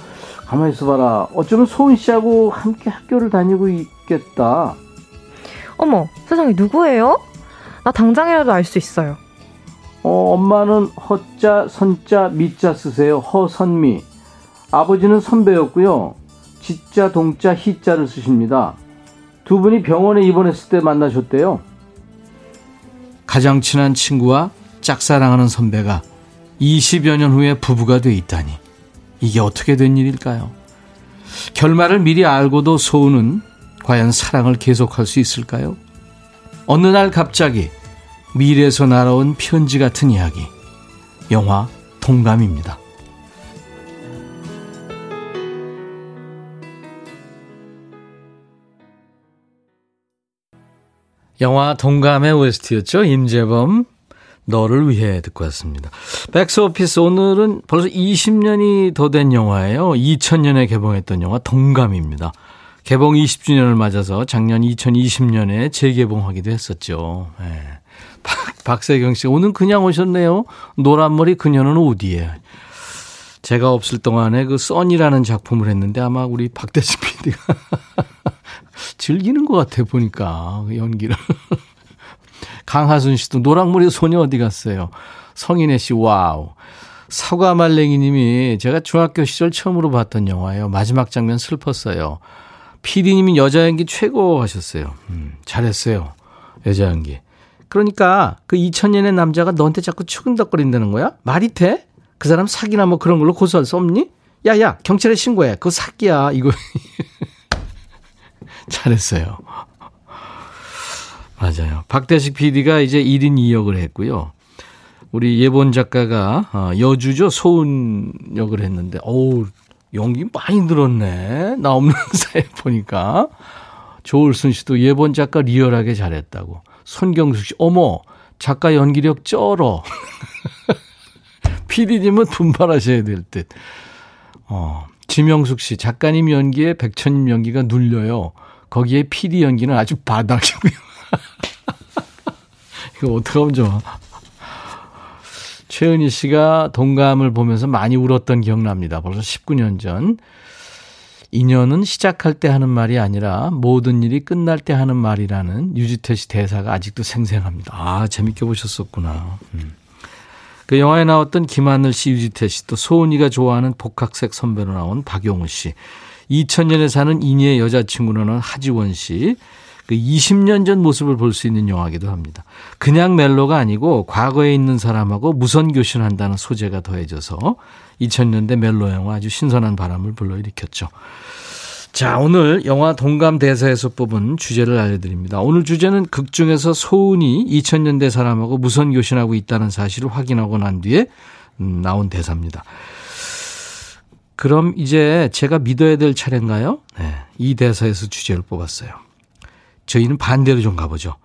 가만히 있어봐라. 어쩌면 소은 씨하고 함께 학교를 다니고 있겠다. 어머, 세상에 누구예요? 나 당장이라도 알 수 있어요. 어, 엄마는 허자, 선자, 미자 쓰세요. 허선미. 아버지는 선배였고요. 지자, 동자, 희자를 쓰십니다. 두 분이 병원에 입원했을 때 만나셨대요. 가장 친한 친구와 짝사랑하는 선배가 20여 년 후에 부부가 돼 있다니. 이게 어떻게 된 일일까요? 결말을 미리 알고도 소은은 과연 사랑을 계속할 수 있을까요? 어느 날 갑자기 미래에서 날아온 편지 같은 이야기. 영화 동감입니다. 영화 동감의 OST였죠. 임재범 너를 위해 듣고 왔습니다. 백스오피스 오늘은 벌써 20년이 더 된 영화예요. 2000년에 개봉했던 영화 동감입니다. 개봉 20주년을 맞아서 작년 2020년에 재개봉하기도 했었죠. 네. 박, 박세경 씨, 오늘 그냥 오셨네요. 노란머리 그녀는 어디에? 제가 없을 동안에 그 써니라는 작품을 했는데 아마 우리 박대식 PD가 [laughs] 즐기는 것 같아 보니까 그 연기를. 강하순 씨도 노랑머리 소녀 어디 갔어요? 성인혜 씨 와우. 사과말랭이 님이 제가 중학교 시절 처음으로 봤던 영화예요. 마지막 장면 슬펐어요. PD님이 여자 연기 최고 하셨어요. 음, 잘했어요. 여자 연기. 그러니까 그 2000년의 남자가 너한테 자꾸 추근덕거린다는 거야? 말이 돼? 그 사람 사기나 뭐 그런 걸로 고소할 수 없니? 야야 경찰에 신고해. 그거 사기야. 이거 [laughs] 잘했어요. 맞아요. 박대식 PD가 이제 1인 2역을 했고요. 우리 예본 작가가 어, 여주죠 소은 역을 했는데 어우 연기 많이 늘었네. 나 없는 [laughs] 사이에 보니까 조울순 씨도 예본 작가 리얼하게 잘했다고. 손경숙 씨 어머 작가 연기력 쩔어. [laughs] PD님은 분발하셔야 될 듯. 어, 지명숙 씨 작가님 연기에 백천님 연기가 눌려요. 거기에 PD 연기는 아주 바닥이고요. 이거 어떡하면 좋아. 최은희 씨가 동감을 보면서 많이 울었던 기억납니다. 벌써 19년 전. 인연은 시작할 때 하는 말이 아니라 모든 일이 끝날 때 하는 말이라는 유지태 씨 대사가 아직도 생생합니다. 아, 재밌게 보셨었구나. 음. 그 영화에 나왔던 김하늘 씨, 유지태 씨, 또 소은이가 좋아하는 복학색 선배로 나온 박용우 씨, 2000년에 사는 이니의 여자친구로 나온 하지원 씨, 그 20년 전 모습을 볼 수 있는 영화기도 합니다. 그냥 멜로가 아니고 과거에 있는 사람하고 무선 교신한다는 소재가 더해져서 2000년대 멜로 영화 아주 신선한 바람을 불러일으켰죠. 자, 오늘 영화 동감 대사에서 뽑은 주제를 알려드립니다. 오늘 주제는 극 중에서 소은이 2000년대 사람하고 무선 교신하고 있다는 사실을 확인하고 난 뒤에 음, 나온 대사입니다. 그럼 이제 제가 믿어야 될 차례인가요? 네, 이 대사에서 주제를 뽑았어요. 저희는 반대로 좀 가보죠.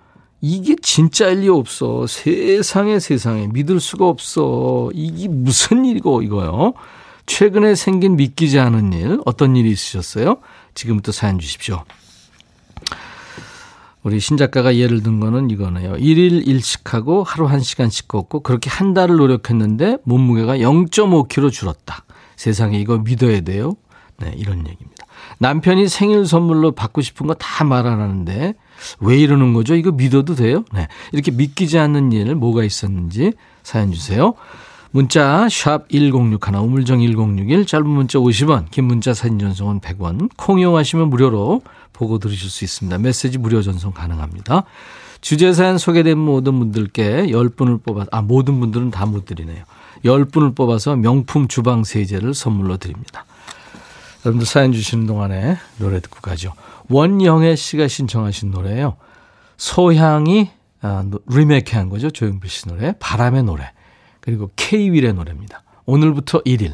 이게 진짜일 리 없어. 세상에 세상에 믿을 수가 없어. 이게 무슨 일이고 이거요. 최근에 생긴 믿기지 않은 일 어떤 일이 있으셨어요? 지금부터 사연 주십시오. 우리 신작가가 예를 든 거는 이거네요. 1일 1식하고 하루 1시간씩 걷고 그렇게 한 달을 노력했는데 몸무게가 0.5kg 줄었다. 세상에 이거 믿어야 돼요? 네, 이런 얘기입니다. 남편이 생일 선물로 받고 싶은 거 다말안 하는데 왜 이러는 거죠? 이거 믿어도 돼요? 네. 이렇게 믿기지 않는 일 뭐가 있었는지 사연 주세요. 문자 샵 1061, 우물정 1061, 짧은 문자 50원, 긴 문자 사진 전송은 100원, 콩 이용하시면 무료로 보고 들으실 수 있습니다. 메시지 무료 전송 가능합니다. 주제 사연 소개된 모든 분들께 10분을 뽑아, 아, 모든 분들은 다 못 드리네요. 10분을 뽑아서 명품 주방 세제를 선물로 드립니다. 여러분들 사연 주시는 동안에 노래 듣고 가죠. 원영애 씨가 신청하신 노래예요. 소향이 아, 리메이크한 거죠. 조영필 씨 노래. 바람의 노래. 그리고 K-윌의 노래입니다. 오늘부터 1일.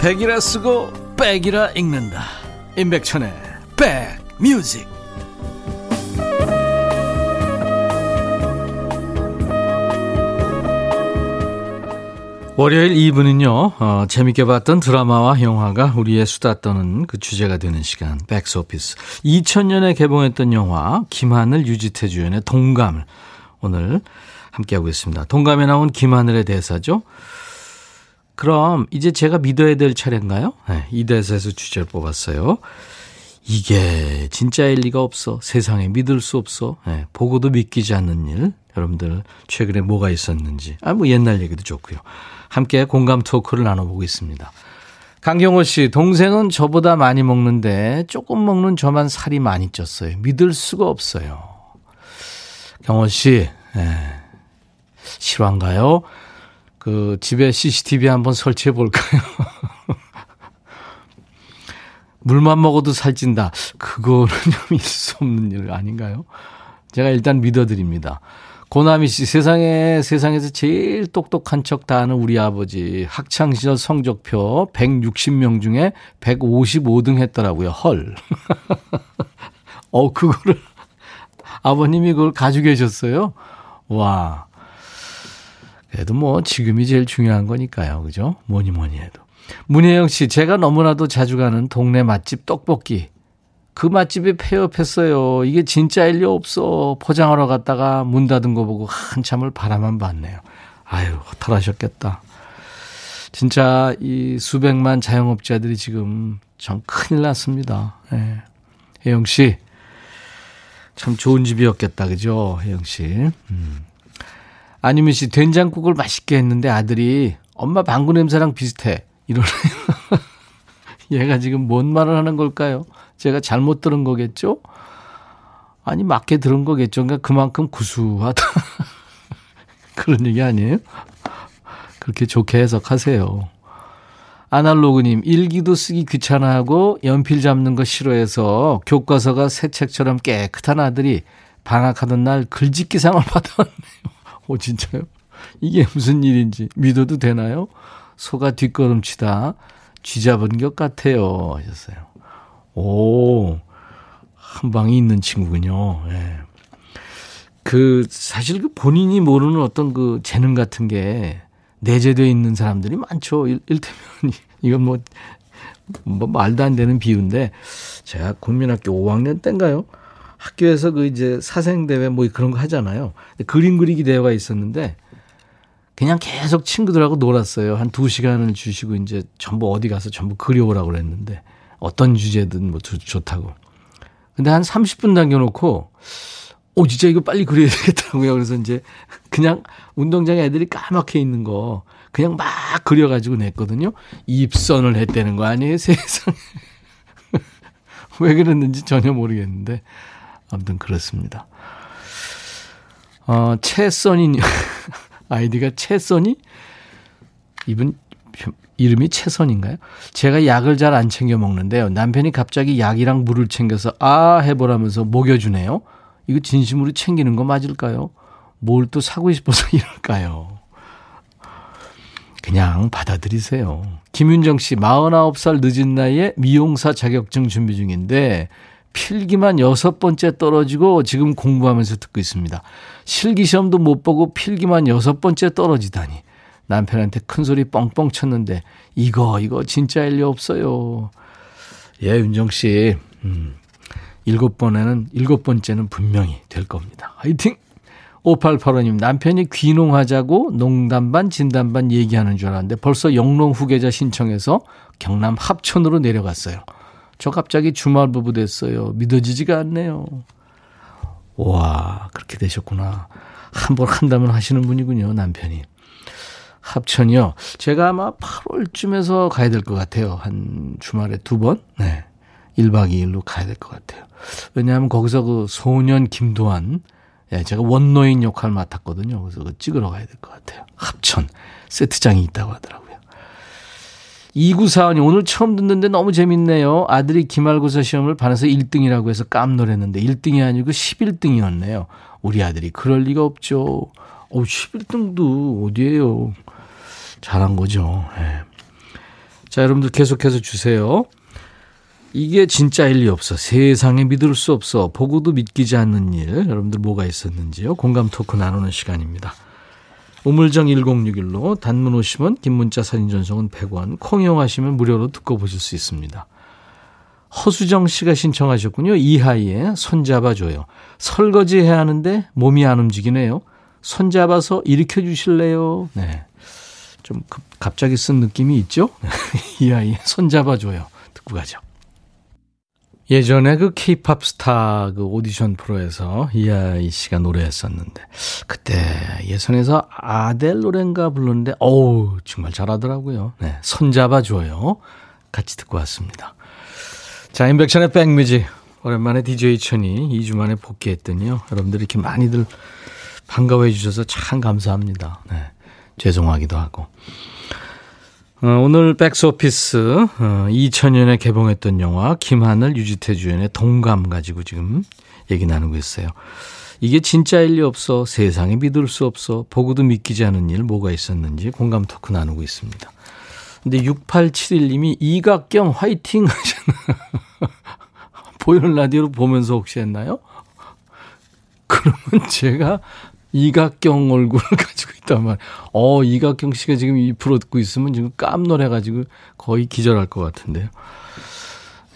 백이라 쓰고 백이라 읽는다. 임백천의 백뮤직. 월요일 2부는요, 어, 재밌게 봤던 드라마와 영화가 우리의 수다 떠는 그 주제가 되는 시간, 백스오피스. 2000년에 개봉했던 영화, 김하늘, 유지태 주연의 동감을 오늘 함께하고 있습니다. 동감에 나온 김하늘의 대사죠. 그럼 이제 제가 믿어야 될 차례인가요? 네, 이 대사에서 주제를 뽑았어요. 이게 진짜일 리가 없어. 세상에 믿을 수 없어. 네, 보고도 믿기지 않는 일. 여러분들 최근에 뭐가 있었는지. 아, 뭐 옛날 얘기도 좋고요. 함께 공감 토크를 나눠보고 있습니다. 강경호 씨, 동생은 저보다 많이 먹는데 조금 먹는 저만 살이 많이 쪘어요. 믿을 수가 없어요. 경호 씨, 예, 실화인가요? 그 집에 CCTV 한번 설치해 볼까요? [laughs] 물만 먹어도 살찐다. 그거는 [laughs] 좀 있을 수 없는 일 아닌가요? 제가 일단 믿어드립니다. 고나미 씨, 세상에, 세상에서 제일 똑똑한 척 다 하는 우리 아버지. 학창시절 성적표 160명 중에 155등 했더라고요. 헐. [laughs] 어, 그거를, [laughs] 아버님이 그걸 가지고 계셨어요? 와. 그래도 뭐, 지금이 제일 중요한 거니까요. 그죠? 뭐니 뭐니 해도. 문혜영 씨, 제가 너무나도 자주 가는 동네 맛집 떡볶이. 그 맛집에 폐업했어요. 이게 진짜일 리 없어. 포장하러 갔다가 문 닫은 거 보고 한참을 바라만 봤네요. 아유, 허탈하셨겠다. 진짜 이 수백만 자영업자들이 지금 참 큰일 났습니다. 예. 혜영 씨. 참 좋은 집이었겠다. 그죠? 혜영 씨. 음. 아니면 씨, 된장국을 맛있게 했는데 아들이 엄마 방구 냄새랑 비슷해. 이러네요. [laughs] 얘가 지금 뭔 말을 하는 걸까요? 제가 잘못 들은 거겠죠? 아니, 맞게 들은 거겠죠. 그러니까 그만큼 구수하다. [laughs] 그런 얘기 아니에요? 그렇게 좋게 해석하세요. 아날로그님, 일기도 쓰기 귀찮아하고 연필 잡는 거 싫어해서 교과서가 새 책처럼 깨끗한 아들이 방학하던 날 글짓기상을 [laughs] 받았네요. 오, 진짜요? 이게 무슨 일인지 믿어도 되나요? 소가 뒷걸음치다 쥐 잡은 것 같아요. 하셨어요. 오, 한 방이 있는 친구군요. 예. 그, 사실 그 본인이 모르는 어떤 그 재능 같은 게 내재되어 있는 사람들이 많죠. 일, 일테면, [laughs] 이건 뭐, 뭐 말도 안 되는 비유인데 제가 국민학교 5학년 때인가요? 학교에서 그 이제 사생대회 뭐 그런 거 하잖아요. 그림 그리기 대회가 있었는데 그냥 계속 친구들하고 놀았어요. 한 두 시간을 주시고 이제 전부 어디 가서 전부 그려오라고 그랬는데 어떤 주제든 뭐 좋 다고. 근데 한 30분 남겨놓고 오 진짜 이거 빨리 그려야 되겠더라고요. 그래서 이제 그냥 운동장에 애들이 까맣게 있는 거 그냥 막 그려가지고 냈거든요. 입선을 했다는 거 아니에요, 세상에. [laughs] 왜 그랬는지 전혀 모르겠는데 아무튼 그렇습니다. 어, 최선이 [laughs] 아이디가 최선이 이분 이름이 최선인가요? 제가 약을 잘 안 챙겨 먹는데요. 남편이 갑자기 약이랑 물을 챙겨서 아 해보라면서 먹여주네요. 이거 진심으로 챙기는 거 맞을까요? 뭘 또 사고 싶어서 [laughs] 이럴까요? 그냥 받아들이세요. 김윤정 씨, 49살 늦은 나이에 미용사 자격증 준비 중인데 필기만 여섯 번째 떨어지고 지금 공부하면서 듣고 있습니다. 실기 시험도 못 보고 필기만 여섯 번째 떨어지다니. 남편한테 큰 소리 뻥뻥 쳤는데 이거 이거 진짜 일 리 없어요. 예, 윤정 씨. 음. 일곱 번에는 일곱 번째는 분명히 될 겁니다. 화이팅! 5885님, 남편이 귀농하자고 농담 반 진담 반 얘기하는 줄 알았는데 벌써 영농 후계자 신청해서 경남 합천으로 내려갔어요. 저 갑자기 주말 부부 됐어요. 믿어지지가 않네요. 와, 그렇게 되셨구나. 한 번 한다면 하시는 분이군요, 남편이. 합천이요. 제가 아마 8월쯤에서 가야 될 것 같아요. 한 주말에 두 번? 네. 1박 2일로 가야 될 것 같아요. 왜냐하면 거기서 그 소년 김도환, 예, 제가 원노인 역할 맡았거든요. 그래서 그 찍으러 가야 될 것 같아요. 합천 세트장이 있다고 하더라고요. 2944원이 오늘 처음 듣는데 너무 재밌네요. 아들이 기말고사 시험을 반에서 1등이라고 해서 깜놀했는데 1등이 아니고 11등이었네요. 우리 아들이 그럴 리가 없죠. 어, 11등도 어디에요? 잘한 거죠. 네. 자, 여러분들 계속해서 주세요. 이게 진짜일 리 없어. 세상에 믿을 수 없어. 보고도 믿기지 않는 일. 여러분들 뭐가 있었는지요? 공감 토크 나누는 시간입니다. 우물정 1061로 단문 50원, 긴 문자 사진 전송은 100원, 콩 이용하시면 무료로 듣고 보실 수 있습니다. 허수정 씨가 신청하셨군요. 이하이의 손 잡아줘요. 설거지 해야 하는데 몸이 안 움직이네요. 손잡아서 일으켜 주실래요? 네. 좀 갑자기 쓴 느낌이 있죠? [laughs] 이하이의 손잡아줘요. 듣고 가죠. 예전에 그 케이팝 스타 그 오디션 프로에서 이하이 씨가 노래했었는데 그때 예선에서 아델 노래인가 불렀는데 어우 정말 잘하더라고요. 네, 손잡아줘요. 같이 듣고 왔습니다. 자, 인백션의 백뮤직 오랜만에 DJ 천이 2주 만에 복귀했더니요. 여러분들이 이렇게 많이들 반가워해 주셔서 참 감사합니다. 네, 죄송하기도 하고. 어, 오늘 백스오피스 2000년에 어, 개봉했던 영화 김하늘 유지태 주연의 동감 가지고 지금 얘기 나누고 있어요. 이게 진짜일 리 없어 세상에 믿을 수 없어 보고도 믿기지 않은 일 뭐가 있었는지 공감 토크 나누고 있습니다. 근데 6871님이 이각경 화이팅 하셨나 [laughs] 보이는 라디오로 보면서 혹시 했나요? [laughs] 그러면 제가 이각경 얼굴을 [laughs] 가지고 있단 말이에요. 어, 이각경 씨가 지금 이 프로 듣고 있으면 지금 깜놀해가지고 거의 기절할 것 같은데요.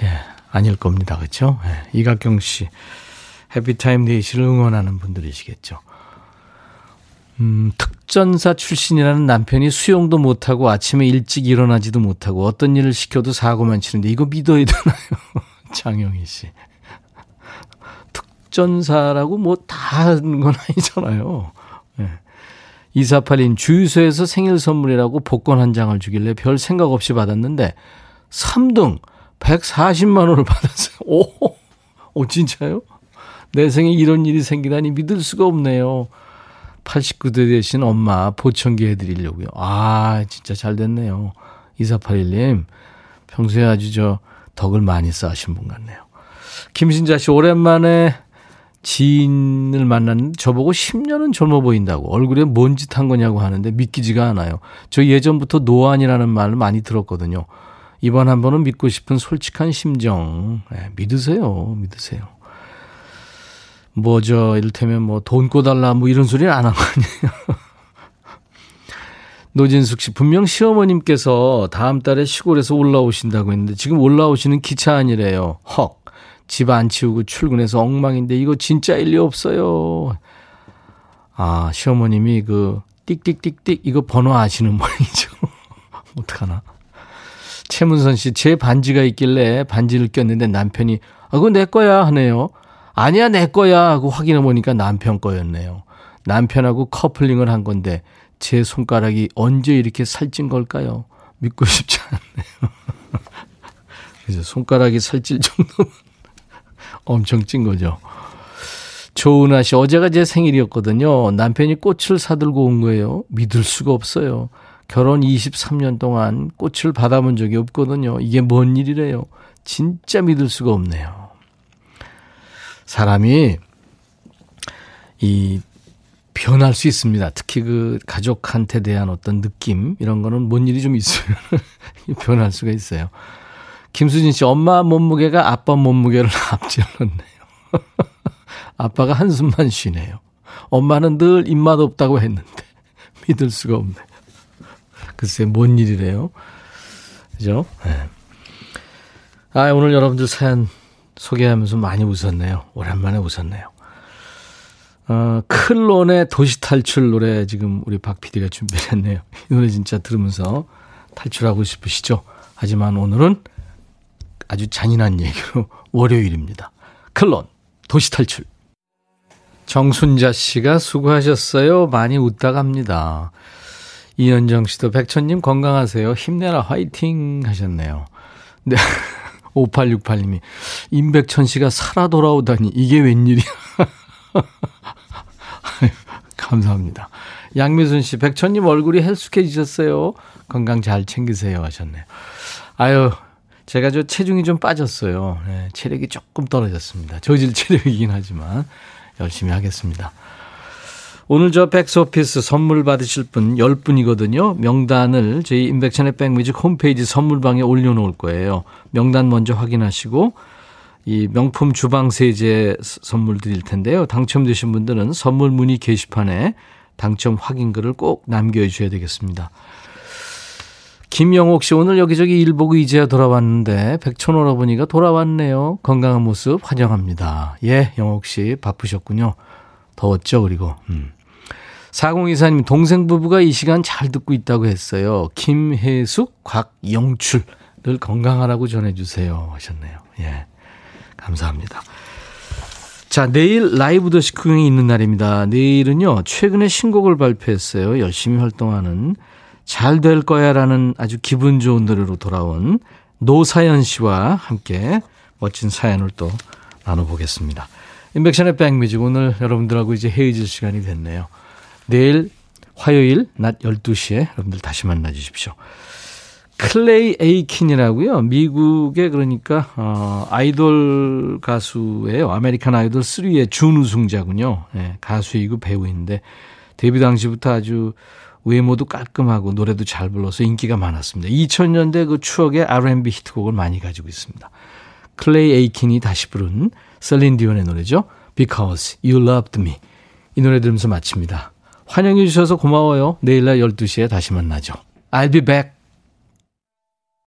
예, 아닐 겁니다. 그렇죠? 예, 이각경 씨. 해피타임 네이시를 응원하는 분들이시겠죠. 음, 특전사 출신이라는 남편이 수영도 못하고 아침에 일찍 일어나지도 못하고 어떤 일을 시켜도 사고만 치는데 이거 믿어야 되나요? [laughs] 장영희 씨. 특전사라고 뭐 다 하는 건 [laughs] 아니잖아요. 네. 2482님, 주유소에서 생일 선물이라고 복권 한 장을 주길래 별 생각 없이 받았는데 3등 140만 원을 받았어요. [laughs] 오, 오 진짜요? 내 생에 이런 일이 생기다니 믿을 수가 없네요. 89대 되신 엄마 보청기 해드리려고요. 아, 진짜 잘 됐네요. 2481님, 평소에 아주 저 덕을 많이 쌓으신 분 같네요. 김신자 씨, 오랜만에 지인을 만났는데 저보고 10년은 젊어 보인다고 얼굴에 뭔 짓 한 거냐고 하는데 믿기지가 않아요. 저 예전부터 노안이라는 말을 많이 들었거든요. 이번 한 번은 믿고 싶은 솔직한 심정. 네, 믿으세요. 믿으세요. 뭐, 저, 이를테면 뭐, 돈 꿔달라, 뭐, 이런 소리는 안 한 거 아니에요. [laughs] 노진숙 씨, 분명 시어머님께서 다음 달에 시골에서 올라오신다고 했는데 지금 올라오시는 기차 아니래요. 헉. 집 안 치우고 출근해서 엉망인데 이거 진짜 일 리 없어요. 아, 시어머님이 그 띡띡띡띡 이거 번호 아시는 모양이죠. [laughs] 어떡하나. 최문선 씨, 제 반지가 있길래 반지를 꼈는데 남편이 아, 그거 내 거야 하네요. 아니야, 내 거야 하고 확인해 보니까 남편 거였네요. 남편하고 커플링을 한 건데 제 손가락이 언제 이렇게 살찐 걸까요? 믿고 싶지 않네요. [laughs] 그래서 손가락이 살찔 정도면 엄청 찐 거죠. 조은아 씨, 어제가 제 생일이었거든요. 남편이 꽃을 사들고 온 거예요. 믿을 수가 없어요. 결혼 23년 동안 꽃을 받아본 적이 없거든요. 이게 뭔 일이래요. 진짜 믿을 수가 없네요. 사람이 이 변할 수 있습니다. 특히 그 가족한테 대한 어떤 느낌 이런 거는 뭔 일이 좀 있으면 [laughs] 변할 수가 있어요. 김수진 씨 엄마 몸무게가 아빠 몸무게를 [laughs] 앞질렀네요. [laughs] 아빠가 한숨만 쉬네요. 엄마는 늘 입맛 없다고 했는데 [laughs] 믿을 수가 없네. 글쎄 뭔 일이래요. 그죠? 네. 아 오늘 여러분들 사연 소개하면서 많이 웃었네요. 오랜만에 웃었네요. 어, 클론의 도시 탈출 노래 지금 우리 박 PD가 준비했네요. 이 노래 진짜 들으면서 탈출하고 싶으시죠? 하지만 오늘은 아주 잔인한 얘기로 [laughs] 월요일입니다. 클론 도시 탈출. 정순자 씨가 수고하셨어요. 많이 웃다 갑니다. 이현정 씨도 백천님 건강하세요. 힘내라 화이팅 하셨네요. 네. [laughs] 5868님이 임백천 씨가 살아 돌아오다니 이게 웬일이야. [laughs] 감사합니다. 양미순 씨, 백천님 얼굴이 헬쑥해지셨어요. 건강 잘 챙기세요 하셨네요. 아유, 제가 저 체중이 좀 빠졌어요. 네, 체력이 조금 떨어졌습니다. 저질 체력이긴 하지만 열심히 하겠습니다. 오늘 저 백스오피스 선물 받으실 분 10분이거든요. 명단을 저희 인백천의 백뮤직 홈페이지 선물방에 올려놓을 거예요. 명단 먼저 확인하시고 이 명품 주방 세제 선물 드릴 텐데요. 당첨되신 분들은 선물 문의 게시판에 당첨 확인글을 꼭 남겨주셔야 되겠습니다. 김영옥 씨 오늘 여기저기 일 보고 이제야 돌아왔는데 백촌 오라버니가 돌아왔네요. 건강한 모습 환영합니다. 예, 영옥 씨 바쁘셨군요. 더웠죠 그리고. 음. 4024님 동생 부부가 이 시간 잘 듣고 있다고 했어요. 김혜숙, 곽영출 늘 건강하라고 전해 주세요 하셨네요. 예, 감사합니다. 자, 내일 라이브 더 시크공이 있는 날입니다. 내일은요, 최근에 신곡을 발표했어요. 열심히 활동하는 잘 될 거야 라는 아주 기분 좋은 노래로 돌아온 노사연 씨와 함께 멋진 사연을 또 나눠보겠습니다. 임백천의 백뮤직 오늘 여러분들하고 이제 헤어질 시간이 됐네요. 내일 화요일 낮 12시에 여러분들 다시 만나 주십시오. 클레이 에이킨이라고요. 미국의 그러니까 어, 아이돌 가수예요. 아메리칸 아이돌 3의 준우승자군요. 네, 가수이고 배우인데 데뷔 당시부터 아주 외모도 깔끔하고 노래도 잘 불러서 인기가 많았습니다. 2000년대 그 추억의 R&B 히트곡을 많이 가지고 있습니다. 클레이 에이킨이 다시 부른 셀린 디온의 노래죠. Because You Loved Me. 이 노래 들으면서 마칩니다. 환영해 주셔서 고마워요. 내일 낮 12시에 다시 만나죠. I'll be back.